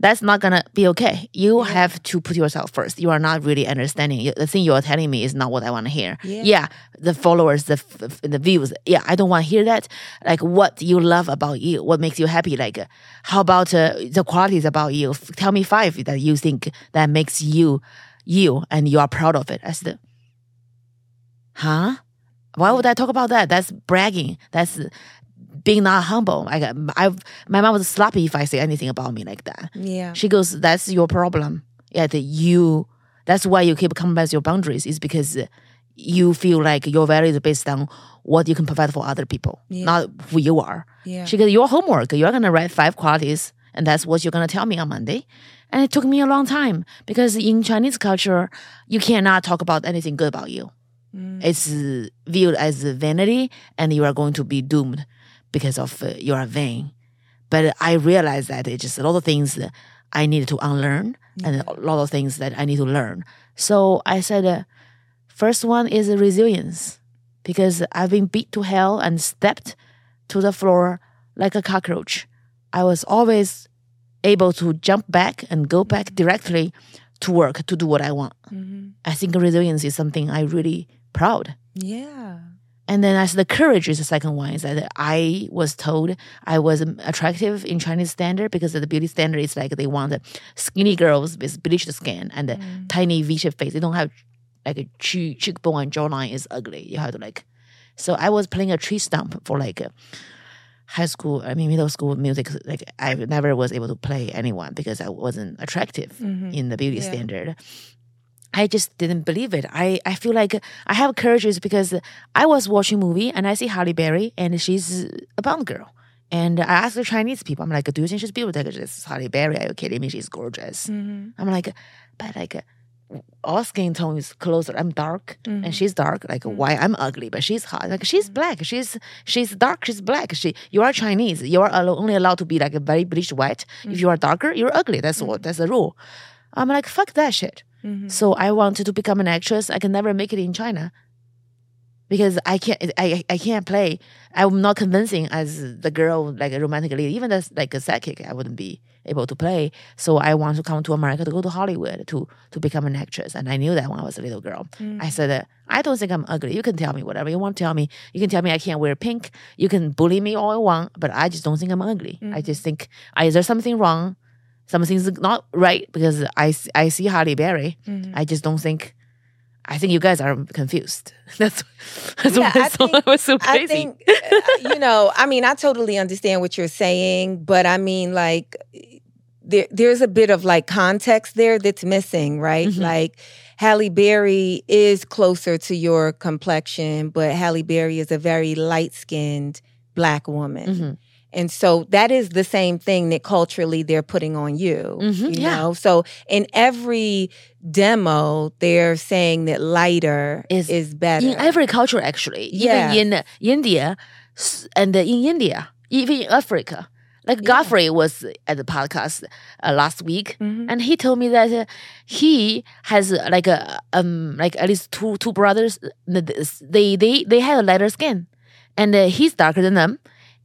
that's not gonna be okay. You have to put yourself first. You are not really understanding. The thing you are telling me is not what I want to hear. Yeah. the followers, the f- the views. Yeah, I don't want to hear that. Like what you love about you, what makes you happy. Like how about uh, the qualities about you? F- Tell me five that you think that makes you you and you are proud of it. I said, huh? Why would I talk about that? That's bragging. That's being not humble. Like I, my mom was sloppy if I say anything about me like that. Yeah. She goes, "That's your problem. Yeah, that you. That's why you keep compromise your boundaries. Is because you feel like your value is based on what you can provide for other people, Yeah. not who you are. Yeah. She goes, your homework. You're gonna write five qualities, and that's what you're gonna tell me on Monday. And it took me a long time because in Chinese culture, you cannot talk about anything good about you. It's uh, viewed as vanity, and you are going to be doomed because of uh, you are vain. But I realized that it's just a lot of things that I needed to unlearn, and a lot of things that I need to learn. So I said, uh, first one is resilience, because I've been beat to hell and stepped to the floor like a cockroach. I was always able to jump back and go back directly to work to do what I want. I think resilience is something I really proud. Yeah. And then as the courage is the second one is that I was told I was attractive in Chinese standard because the beauty standard is like they want skinny girls with bleached skin and a tiny V-shaped face. They don't have like a cheek cheekbone and jawline is ugly. You have to like. So I was playing a tree stump for like uh, high school. I mean middle school music. Like I never was able to play anyone because I wasn't attractive in the beauty Yeah. standard. I just didn't believe it. I, I feel like I have courage is because I was watching a movie and I see Halle Berry and she's a Bond girl. And I asked the Chinese people, I'm like, do you think she's beautiful? Like, this is Halle Berry. Are you kidding me? She's gorgeous. Mm-hmm. I'm like, but like, all skin tone is closer. I'm dark and mm-hmm. she's dark. Like, mm-hmm. why I'm ugly, but she's hot. Like, she's black. She's she's dark. She's black. She you are Chinese. You are only allowed to be like a very bleached white. If you are darker, you're ugly. That's what that's the rule. I'm like, fuck that shit. Mm-hmm. So I wanted to become an actress. I can never make it in China because I can't. I I can't play. I'm not convincing as the girl like a romantic lead. Even as like a sidekick, I wouldn't be able to play. So I want to come to America to go to Hollywood to to become an actress. And I knew that when I was a little girl. Mm. I said, I don't think I'm ugly. You can tell me whatever you want to tell me. You can tell me I can't wear pink. You can bully me all you want, but I just don't think I'm ugly. I mm-hmm. just think is there something wrong? Something's not right because I, I see Halle Berry. I just don't think. I think you guys are confused. That's that's Yeah, I, I think- I was so I crazy. think, uh, you know, I mean, I totally understand what you're saying, but I mean, like, there, there's a bit of like context there that's missing, right? Mhm. Like, Halle Berry is closer to your complexion, but Halle Berry is a very light skinned black woman. Mhm. And so that is the same thing that culturally they're putting on you. Mhm, You yeah. know? So in every demo, they're saying that lighter Is- is, better. in every culture actually Yeah. even in india and in india even in africa like godfrey was at the podcast uh, last week Mhm. and he told me that uh, he has uh, like a um like at least two two brothers uh, they they they have a lighter skin and uh, he's darker than them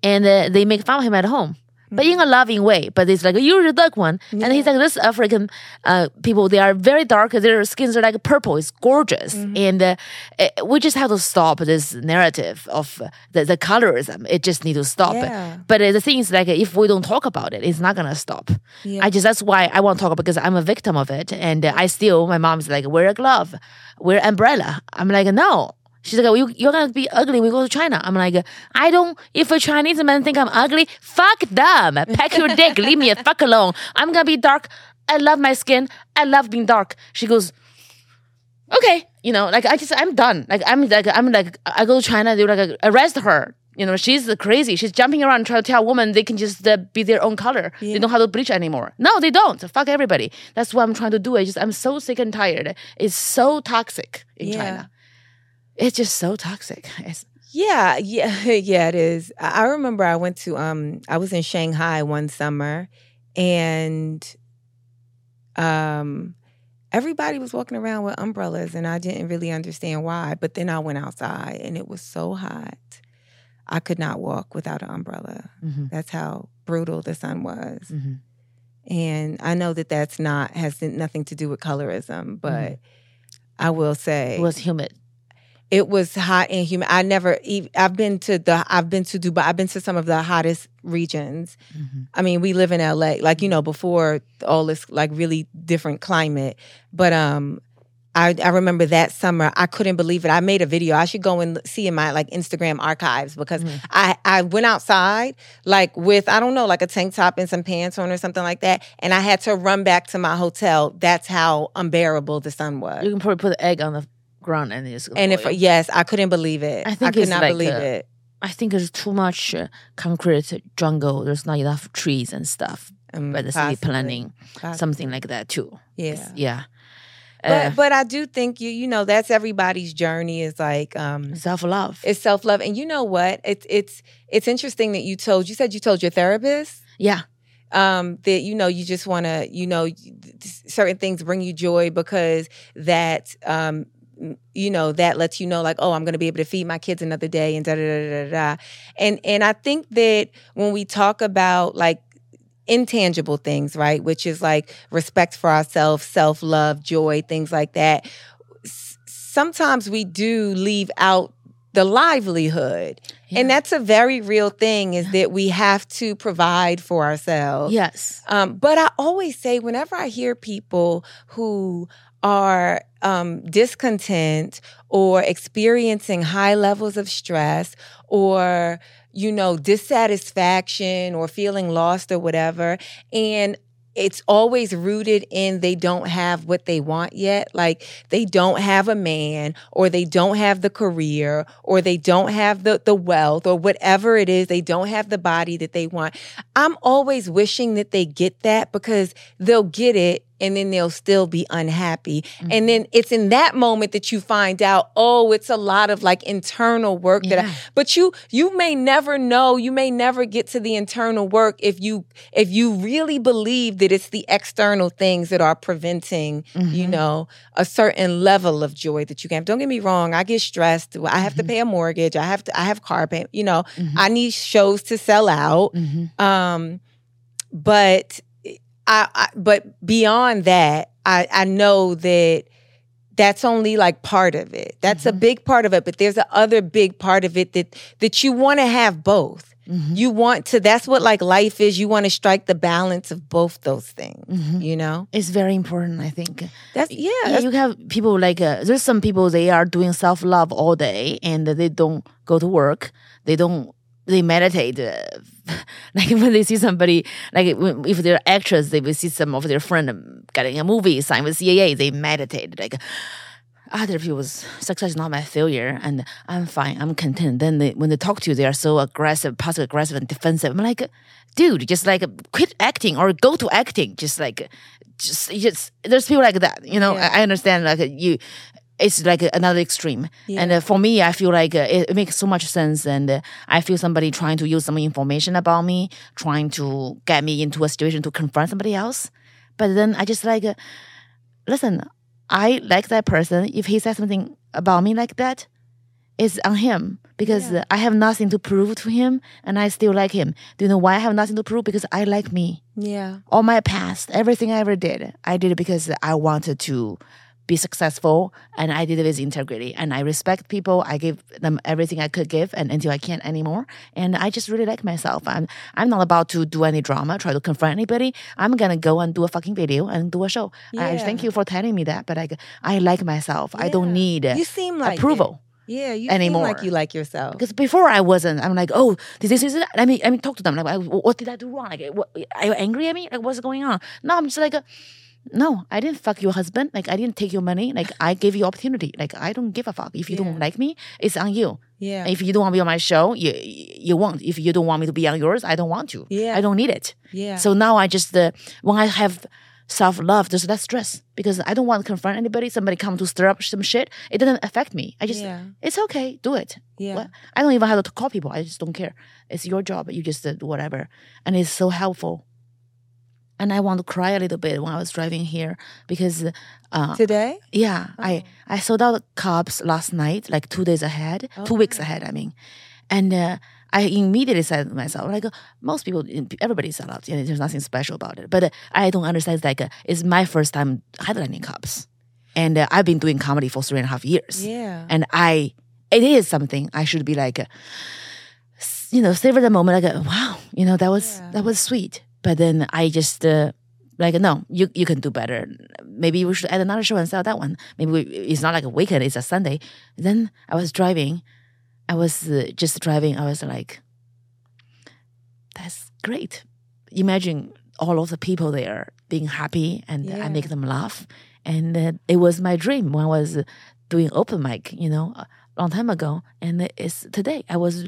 and uh, they make fun of him at home but in a loving way. But it's like you're the dark one, and he's like this African uh, people. They are very dark. Their skins are like purple. It's gorgeous, and uh, eh, we just have to stop this narrative of uh, the, the colorism. It just need to stop. Yeah. But uh, the thing is, like, if we don't talk about it, it's not gonna stop. Yeah. I just that's why I want to talk because I'm a victim of it, and uh, I still my mom's like wear a glove, wear umbrella. I'm like no. She's like, you, you're gonna be ugly when we go to China. I'm like, I don't. If a Chinese man think I'm ugly, fuck them. Pack your dick. Leave me a fuck alone. I'm gonna be dark. I love my skin. I love being dark. She goes, okay. You know, like I just, I'm done. Like I'm like, I'm like, I go to China. they're like arrest her. You know, she's crazy. She's jumping around trying to tell women they can just uh, be their own color. They don't have to bleach anymore. No, they don't. Fuck everybody. That's what I'm trying to do. I just, I'm so sick and tired. It's so toxic in Yeah. China. It's just so toxic. It's, Yeah, yeah, yeah, it is. I remember I went to um I was in Shanghai one summer and um everybody was walking around with umbrellas and I didn't really understand why. But then I went outside and it was so hot. I could not walk without an umbrella. Mhm. That's how brutal the sun was. Mhm. And I know that that's not has nothing to do with colorism, but I will say it was humid. It was hot and humid. I never. I've been to the. I've been to Dubai. I've been to some of the hottest regions. Mhm. I mean, we live in LA, like you know, before all this like really different climate. But um, I I remember that summer. I couldn't believe it. I made a video. I should go and see in my like Instagram archives because Mhm. I I went outside like with I don't know like a tank top and some pants on or something like that, and I had to run back to my hotel. That's how unbearable the sun was. You can probably put an egg on the ground and it's And if yes, I couldn't believe it. I think could not like, believe uh, it. I think there's too much uh, concrete jungle. There's not enough trees and stuff. Um, By the city planning, possibly. something like that too. Yeah. It's- yeah. But Uh, but I do think you you know that's everybody's journey is like um self love. it's self love and you know what it's it's it's interesting that you told you said you told your therapist Yeah. um that you know you just want to you know certain things bring you joy because that um you know that lets you know like oh i'm going to be able to feed my kids another day and da da da da da and and i think that when we talk about like intangible things right which is like respect for ourselves self-love joy things like that S- sometimes we do leave out the livelihood Yeah. and that's a very real thing is that we have to provide for ourselves Yes. um, but I always say, whenever I hear people who are um, discontent or experiencing high levels of stress or, you know, dissatisfaction or feeling lost or whatever, and it's always rooted in they don't have what they want yet. Like they don't have a man or they don't have the career or they don't have the, the wealth or whatever it is. They don't have the body that they want. I'm always wishing that they get that because they'll get it and then they'll still be unhappy. And then it's in that moment that you find out, oh, it's a lot of like internal work that I, but you you may never know, you may never get to the internal work if you if you really believe that it's the external things that are preventing, you Mhm. know, a certain level of joy that you can have. Don't get me wrong, I get stressed. I have to pay a mortgage. I have to I have car payment, you know, Mhm. I need shows to sell out. Mhm. Um, but I, I but beyond that, I I know that that's only like part of it. That's a Mhm. big part of it, but there's a other big part of it that that you want to have both. Mhm. You want to that's what like life is. You want to strike the balance of both those things, Mhm. you know? It's very important, I think. That's yeah, Yeah, that's- you have people like uh, there's some people they are doing self love all day and they don't go to work. They don't. They meditate. Uh, like when they see somebody, like if they're actors, they will see some of their friend um, getting a movie signed with CAA. They meditate. Like other people's success is not my failure, and I'm fine. I'm content. Then they, when they talk to you, they are so aggressive, passive aggressive, and defensive. I'm like, dude, just like quit acting or go to acting. Just like, just just there's people like that. You know, Yeah. I, I understand. Like you, it's like another extreme. Yeah. And uh, for me, I feel like uh, it, it makes so much sense. And uh, I feel somebody trying to use some information about me, trying to get me into a situation to confront somebody else. But then I just like, uh, listen, I like that person. If he says something about me like that, it's on him because Yeah. I have nothing to prove to him and I still like him. Do you know why I have nothing to prove? Because I like me. Yeah. All my past, everything I ever did, I did it because I wanted to be successful and I did it with integrity. And I respect people. I give them everything I could give and until I can't anymore. And I just really like myself. I'm I'm not about to do any drama, try to confront anybody. I'm gonna go and do a fucking video and do a show. I Yeah. thank you for telling me that, but like I like myself. I don't need You seem like it. approval. Yeah, you anymore. seem like you like yourself. Because before I wasn't, I'm like, oh, this is it. I mean, I mean, talk to them. Like, what did I do wrong? Like, what, are you angry at me? Like, what's going on? No, I'm just like, uh, no, I didn't fuck your husband. Like, I didn't take your money. Like, I gave you opportunity. Like, I don't give a fuck. If you Yeah. don't like me, it's on you. Yeah. If you don't want to be on my show, you you won't. If you don't want me to be on yours, I don't want to. Yeah. I don't need it. Yeah. So now I just uh, when I have self love, there's less stress because I don't want to confront anybody. Somebody come to stir up some shit. It doesn't affect me. I just Yeah. it's okay. Do it. Yeah. What? I don't even have to call people. I just don't care. It's your job. You just uh, do whatever, and it's so helpful. And I want to cry a little bit when I was driving here because, uh, Today? yeah, I I sold out Cobb's last night, like two days ahead, two weeks ahead. I mean, and uh, I immediately said to myself, like uh, most people, everybody sell out. You know, there's nothing special about it. But uh, I don't understand. It's like uh, it's my first time headlining Cobb's, and uh, I've been doing comedy for three and a half years. Yeah. And I, it is something I should be like, you know, savor the moment. Like, uh, wow, you know, that was Yeah. that was sweet. But then I just. Uh, like no, you you can do better. Maybe we should add another show and sell that one. Maybe we, it's not like a weekend; it's a Sunday. Then I was driving, I was uh, just driving. I was like, "That's great." Imagine all of the people there being happy, and I make them laugh. And uh, it was my dream when I was doing open mic, you know, a long time ago. And it's today. I was,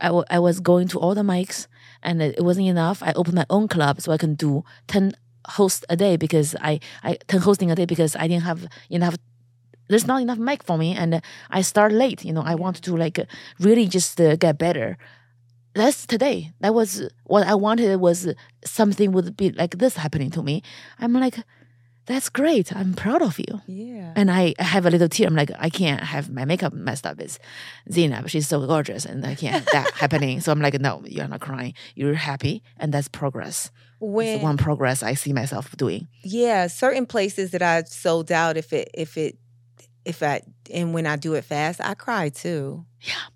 I I was going to all the mics, and it wasn't enough. I opened my own club so I can do ten hosts a day because I, I ten hosting a day because I didn't have enough there's not enough mic for me and i start late you know i wanted to like really just uh, get better that's today that was what i wanted was something would be like this happening to me i'm like that's great i'm proud of you Yeah. and I have a little tear. I'm like, I can't have my makeup messed up. It's Zena, she's so gorgeous, and I can't have that happening. So I'm like, no, you're not crying. You're happy, and that's progress. When It's one progress I see myself doing. yeah, certain places that I sold out if it if it if I and when I do it fast, I cry too. Yeah.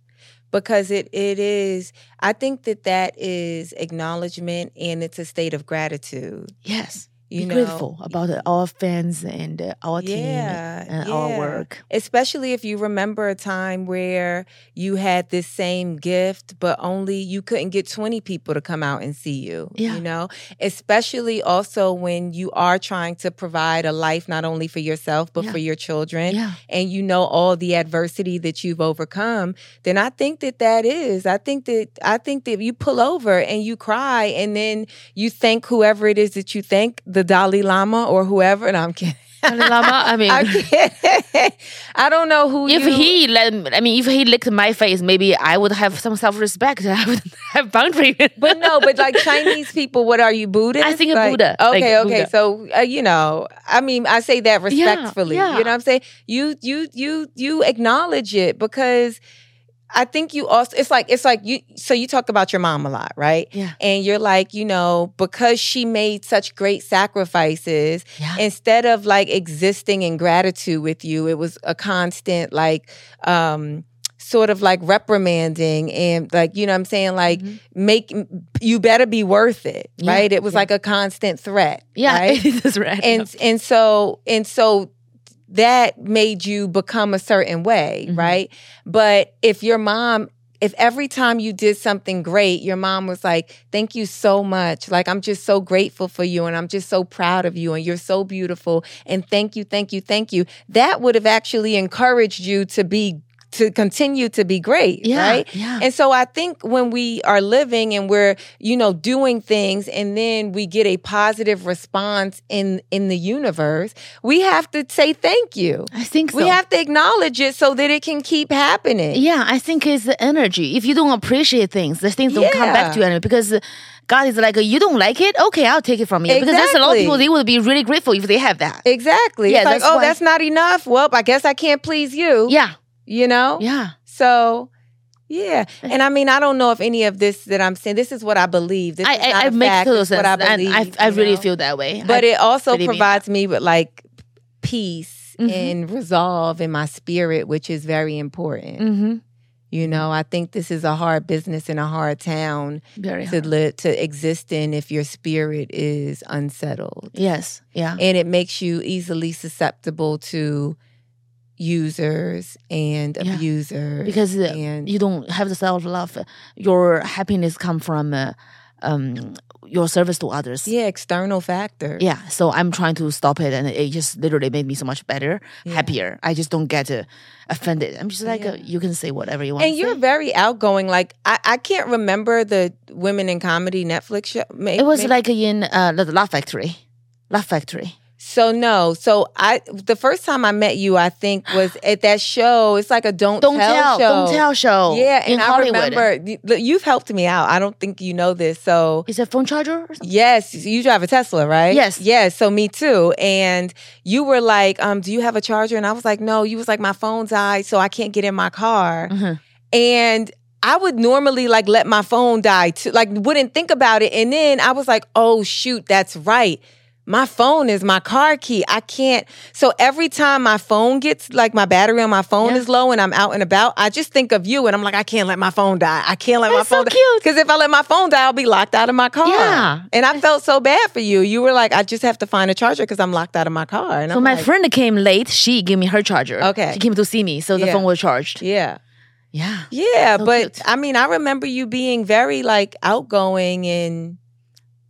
Because it it is I think that that is acknowledgement and it's a state of gratitude. Yes. You Be know, grateful about our fans and uh, our team Yeah, and our work. especially if you remember a time where you had this same gift but only you couldn't get 20 people to come out and see you Yeah. you know especially also when you are trying to provide a life not only for yourself but Yeah. for your children Yeah. and you know all the adversity that you've overcome then i think that that is i think that i think that you pull over and you cry and then you thank whoever it is that you thank the dalai lama or whoever and i'm kidding Dalai Lama, I mean, I. I don't know who if you. he let, I mean, if he licked my face, maybe I would have some self-respect. I would have boundary. but no, but like Chinese people, what are you Buddhist? I think a Buddha, Okay, like okay. Buddha. So uh, you know, I mean, I say that respectfully. yeah. You know what I'm saying? You, you, you, you acknowledge it because I think you also. It's like it's like you. So you talk about your mom a lot, right? Yeah. And you're like, you know, because she made such great sacrifices, Yeah. instead of like existing in gratitude with you, it was a constant like um sort of like reprimanding and like you know what I'm saying like make you better be worth it, Mm-hmm. Yeah, right? It was yeah. like a constant threat, yeah, right? that's right. and and so and so that made you become a certain way, Mhm. right? But if your mom if every time you did something great, your mom was like, Thank you so much. Like, I'm just so grateful for you and I'm just so proud of you and you're so beautiful. And thank you, thank you, thank you. That would have actually encouraged you to be, to continue to be great, yeah, right? yeah. And so I think when we are living and we're, you know, doing things and then we get a positive response in in the universe, we have to say thank you. I think so. We have to acknowledge it so that it can keep happening. Yeah, I think it's the energy. If you don't appreciate things, the things don't come back to you anyway. Because God is like, you don't like it? Okay, I'll take it from you. Because there's a lot of people, they would be really grateful if they have that. Exactly. Yeah, it's like, that's oh, why- that's not enough. Well, I guess I can't please you. Yeah, You know? yeah. So, yeah. And I mean, I don't know if any of this that I'm saying, this is what I believe. This I is not I, I a make fact, total sense, what I believe. I I really know? feel that way. But it also provides me with like peace Mhm. and resolve in my spirit, which is very important. Mhm. You know, I think this is a hard business in a hard town to live to exist in if your spirit is unsettled. yes, yeah, And it makes you easily susceptible to users and Yeah. abusers. because uh, and you don't have the self love. Your happiness come from uh, um your service to others. yeah, external factor Yeah, so I'm trying to stop it, and it just literally made me so much better, Yeah. happier. I just don't get uh, offended. I'm just like, Yeah. uh, you can say whatever you want. And you're say. very outgoing. Like I, I can't remember the women in comedy Netflix show. May- It was may- like in uh, the Laugh Factory. Laugh Factory. So no. So I the first time I met you, I think was at that show. It's like a don't, Don't tell, tell, show. don't tell show. Yeah, and I Hollywood. remember you've helped me out. I don't think you know this. So Is it phone charger? Or something? yes, you drive a Tesla, right? Yes. Yes. So me too. And you were like, um, "Do you have a charger?" And I was like, "No." You was like, "My phone died, so I can't get in my car." Mhm. And I would normally like let my phone die too, like wouldn't think about it. And then I was like, "Oh shoot, that's right." My phone is my car key. I can't. So every time my phone gets like my battery on my phone Yeah. is low and I'm out and about, I just think of you and I'm like, I can't let my phone die. I can't let That's my so phone cute. Because if I let my phone die, I'll be locked out of my car. Yeah. And I felt so bad for you. You were like, I just have to find a charger because I'm locked out of my car. And So I'm my like, friend came late. She gave me her charger. Okay. She came to see me, so the Yeah. phone was charged. Yeah. Yeah. Yeah. So but cute. I mean, I remember you being very like outgoing and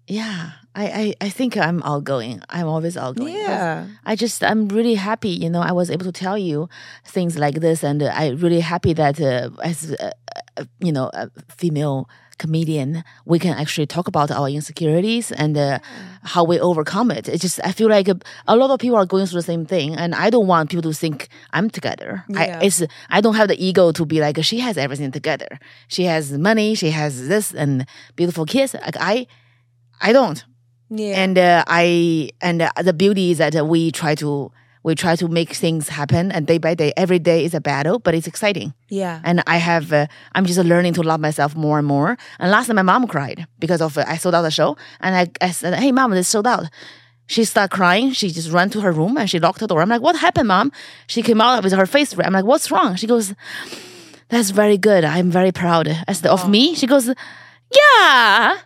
Yeah. I, I, I think I'm outgoing. I'm always outgoing. because yeah. I just I'm really happy, you know. I was able to tell you things like this, and uh, I really happy that uh, as uh, uh, you know a female comedian, we can actually talk about our insecurities and uh, how we overcome it. It's just I feel like a, a lot of people are going through the same thing, and I don't want people to think I'm together. Yeah. I it's I don't have the ego to be like she has everything together. She has money, she has this and beautiful kids. Like I, I don't Yeah. and uh, I and uh, the beauty is that uh, we try to we try to make things happen, and day by day, every day is a battle, but it's exciting. yeah. And I have uh, I'm just learning to love myself more and more. And last time, my mom cried because of uh, I sold out the show, and I, I said, "Hey, mom, this sold out." She started crying. She just ran to her room and she locked the door. I'm like, "What happened, mom?" She came out with her face red. I'm like, "What's wrong?" She goes, "That's very good. I'm very proud." I said, "Of me?" She goes, "Yeah."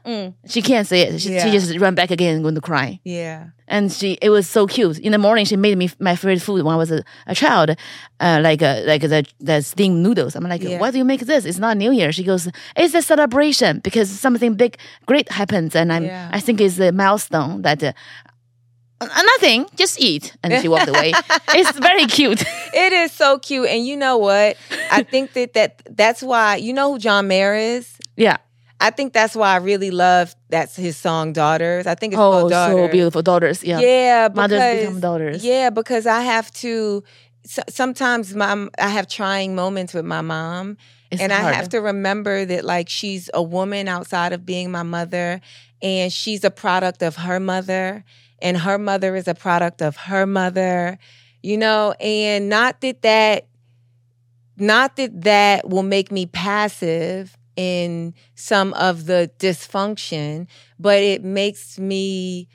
She can't say it. She, she just ran back again, and going to cry yeah. and she it was so cute. In the morning, she made me my favorite food when I was a, a child, uh, like uh, like the the steamed noodles. I'm like, Yeah. why do you make this? It's not New Year. She goes, it's a celebration because something big, great happens, and I'm Yeah. I think it's a milestone that. Uh, nothing, just eat. And she walked away. it's very cute. It is so cute. And you know what? I think that, that that's why, you know who John Mayer is? yeah. I think that's why I really love that's his song Daughters. I think it's Oh, called Daughters. so beautiful. Daughters. Yeah. Yeah, Mothers because, become daughters. Yeah, because I have to. So, sometimes my I have trying moments with my mom, It's and I have to remember that like she's a woman outside of being my mother, and she's a product of her mother, and her mother is a product of her mother, you know, and not that that, not that that will make me passive in some of the dysfunction, but it makes me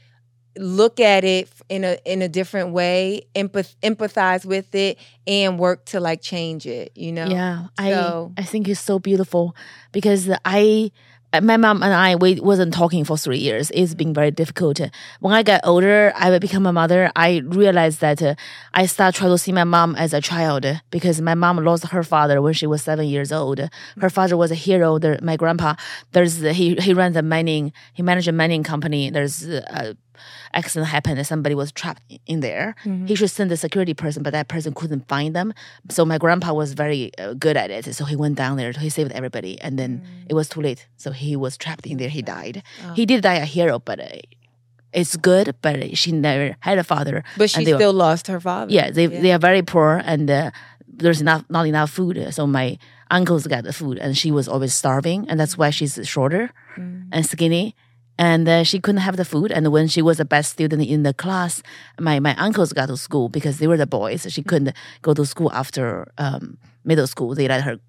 look at it in a in a different way, empath, empathize with it, and work to like change it. You know? Yeah, I I think it's so beautiful because I Uh, my mom and I we wasn't talking for three years. It's been very difficult. When I got older, I become a mother. I realized that uh, I start trying to see my mom as a child uh, because my mom lost her father when she was seven years old. Her father was a hero. There, my grandpa, there's he he runs a mining. He managed a mining company. There's a accident happened and somebody was trapped in there. He should send the security person, but that person couldn't find them. So my grandpa was very uh, good at it. So he went down there. He saved everybody, and then it was too late. So he was trapped in there. He died. He did die a hero, but uh, it's good. But she never had a father. But she they were- still lost her father. yeah, they they are very poor and uh, there's enough not enough food. So my uncles got the food and she was always starving and that's why she's shorter and skinny. And uh, she couldn't have the food. And when she was the best student in the class, my, my uncles got to school because they were the boys. She couldn't go to school after um, middle school. They let her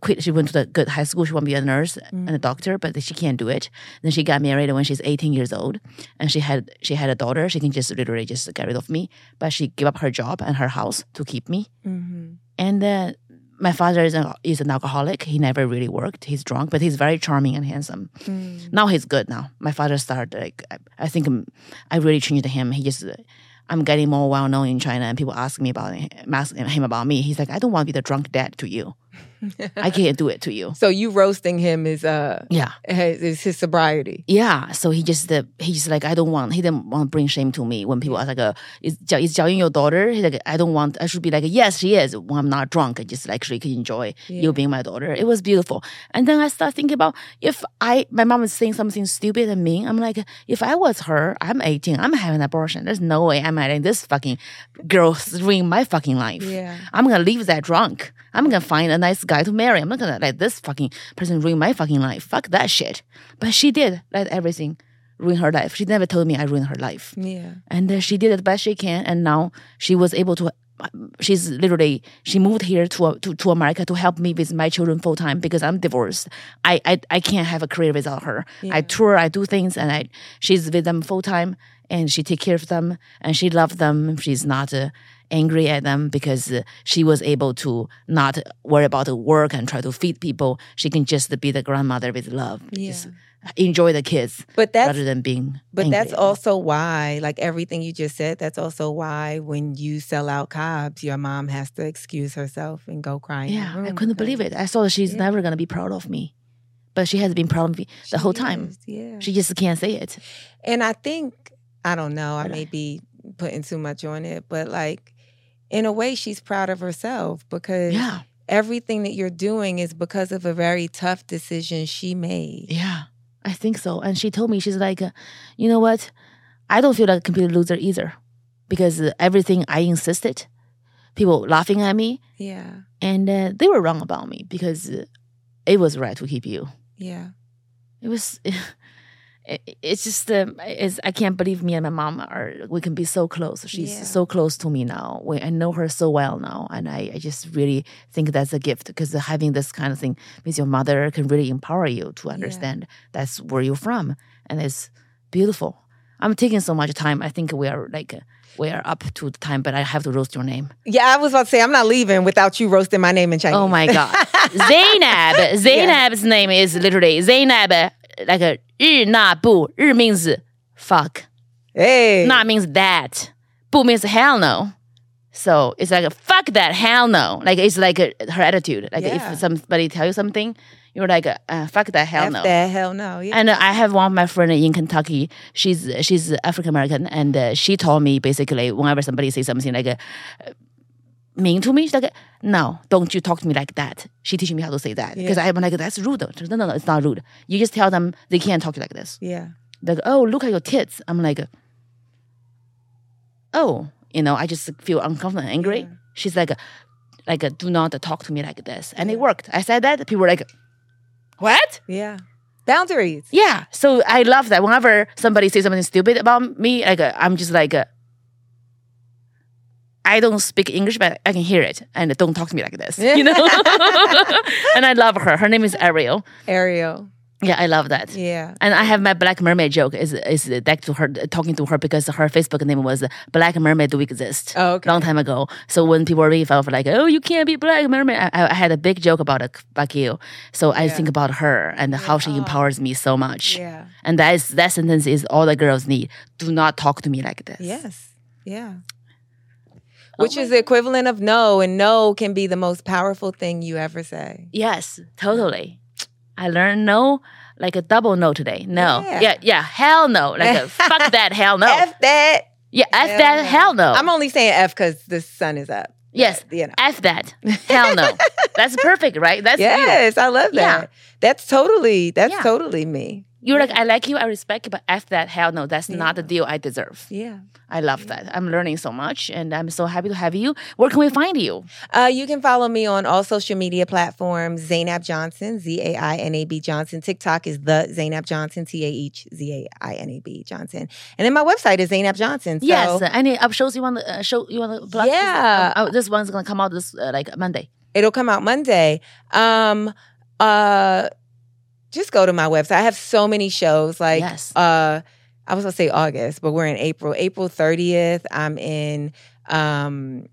quit. She went to the good high school. She wanted to be a nurse and a doctor, but she can't do it. Then she got married when she's 18 years old, and she had she had a daughter. She can just literally just get rid of me, but she gave up her job and her house to keep me. Mm-hmm. And uh, my father is, a, is an alcoholic. He never really worked. He's drunk, but he's very charming and handsome. Mm. Now he's good. Now my father started like I, I think I really changed him. He just. I'm getting more well known in China, and people ask me about him, ask him about me. He's like, I don't want to be the drunk dad to you. I can't do it to you. So you roasting him is uh Yeah, is his sobriety. yeah. So he just uh, he's like, I don't want. He didn't want to bring shame to me when people ask like, uh, is Jiao is Yun your daughter? He's like, I don't want. I should be like, yes, she is. When I'm not drunk, I just actually can enjoy you being my daughter. It was beautiful. And then I start thinking about if I my mom is saying something stupid and mean. I'm like, if I was her, I'm 18. I'm having an abortion. There's no way I'm letting this fucking girl ruin my fucking life. Yeah. I'm gonna leave that drunk. I'm gonna find a nice guy to marry. I'm not gonna let this fucking person ruin my fucking life. Fuck that shit. But she did let everything ruin her life. She never told me I ruined her life. Yeah. And uh, she did the best she can. And now she was able to. She's literally she moved here to to, to America to help me with my children full time because I'm divorced. I, I I can't have a career without her. I tour, I do things, and I she's with them full time, and she take care of them, and she loves them. She's not uh, angry at them because she was able to not worry about the work and try to feed people. She can just be the grandmother with love, just enjoy the kids But that's rather than being. But that's also why, like everything you just said, that's also why when you sell out Cobb's, your mom has to excuse herself and go cry. in the Yeah, I couldn't believe it. I thought she's never gonna be proud of me, but she has been proud of me the she whole time. is, Yeah. She just can't say it. and I think, I don't know, I- may be putting too much on it, but like in a way, she's proud of herself because Yeah, everything that you're doing is because of a very tough decision she made. yeah, I think so. And she told me she's like, you know what? I don't feel like a complete loser either, because uh, everything I insisted, people laughing at me, Yeah. and uh, they were wrong about me because uh, it was right to keep you. Yeah. It was. it- It's just, um, it's, I can't believe me and my mom are, we can be so close. She's Yeah. so close to me now. We, I know her so well now. And I, I just really think that's a gift because having this kind of thing with your mother can really empower you to understand that's where you're from. And it's beautiful. I'm taking so much time. I think we are like, we are up to the time, but I have to roast your name. Yeah, I was about to say, I'm not leaving without you roasting my name in Chinese. Oh my god, Zainab. Zainab's name is literally Zainab, like a 日那不. 日 means fuck. Hey. 那 means that. 不 means hell no. So it's like a fuck that hell no. Like it's like a, her attitude. Like Yeah. if somebody tell you something, you're like uh, fuck that hell F no. that, hell no. Yeah. And uh, I have one of my friend in Kentucky. She's she's African American, and uh, she told me basically whenever somebody says something like uh, mean to me, she's like, "No, don't you talk to me like that." She teaching me how to say that because I'm like, "That's rude." Said, No, no, no, it's not rude. You just tell them they can't talk to you like this. yeah. Like, "Oh, look at your tits." I'm like, "Oh, you know," I just feel uncomfortable and angry. Yeah. She's like, "Like, do not talk to me like this," and it worked. I said that people were like, "What?" Yeah. Boundaries. Yeah. So I love that. Whenever somebody says something stupid about me, like I'm just like, I don't speak English, but I can hear it, and don't talk to me like this. You know. and I love her. Her name is Ariel. Ariel. Yeah, I love that. Yeah. And I have my Black Mermaid joke is is back to her talking to her because her Facebook name was Black Mermaid Do Exist. Oh, okay. Long time ago. So when people really felt like, oh, you can't be Black Mermaid, I, I had a big joke about it, you. So I think about her and how she oh. empowers me so much. Yeah. And that is that sentence is all the girls need. Do not talk to me like this. Yes. Yeah. Oh Which is the equivalent of no, and no can be the most powerful thing you ever say. Yes, totally. I learned no like a double no today. No. Yeah. Yeah, yeah. Hell no. Like a fuck that hell no. F that. yeah, F Hell that no. hell no. I'm only saying F because the sun is up. yes. You know. F that. Hell no. That's perfect, right? That's you. Yes, I love that. Yeah. That's totally. That's Yeah. totally me. You're like, I like you, I respect you, but after that, hell no, that's not the deal I deserve. Yeah. I love that. I'm learning so much, and I'm so happy to have you. Where can we find you? Uh, you can follow me on all social media platforms. Zainab Johnson, Z A I N A B Johnson. TikTok is the Zainab Johnson, T A H Z A I N A B Johnson. And then my website is Zainab Johnson. So, yes. Any up shows you want to uh, show? You want to plug? Yeah. Oh, this one's gonna come out this uh, like Monday. It'll come out Monday. Um, uh, just go to my website. I have so many shows. Like, Yes. uh, I was gonna say August, but we're in April. April 30th, I'm in. Um,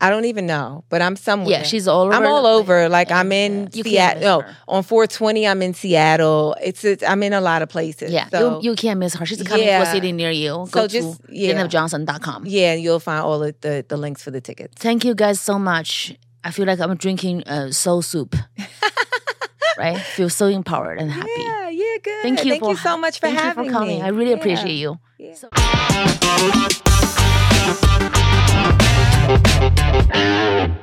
I don't even know, but I'm somewhere. Yeah, she's all over. I'm all over. Like I'm in uh, Seattle. No, on 420, I'm in Seattle. It's, it's I'm in a lot of places. Yeah, So, you, you can't miss her. She's coming Yeah. to a city near you. So Go just- to yeah. ZainabJohnson.com. yeah, you'll find all of the the links for the tickets. Thank you guys so much. I feel like I'm drinking uh, soul soup. right? Feel so empowered and happy. Yeah, yeah, good. Thank you. Thank for, you so much for thank having you for coming. Me. I really yeah. appreciate you. Yeah. So- you.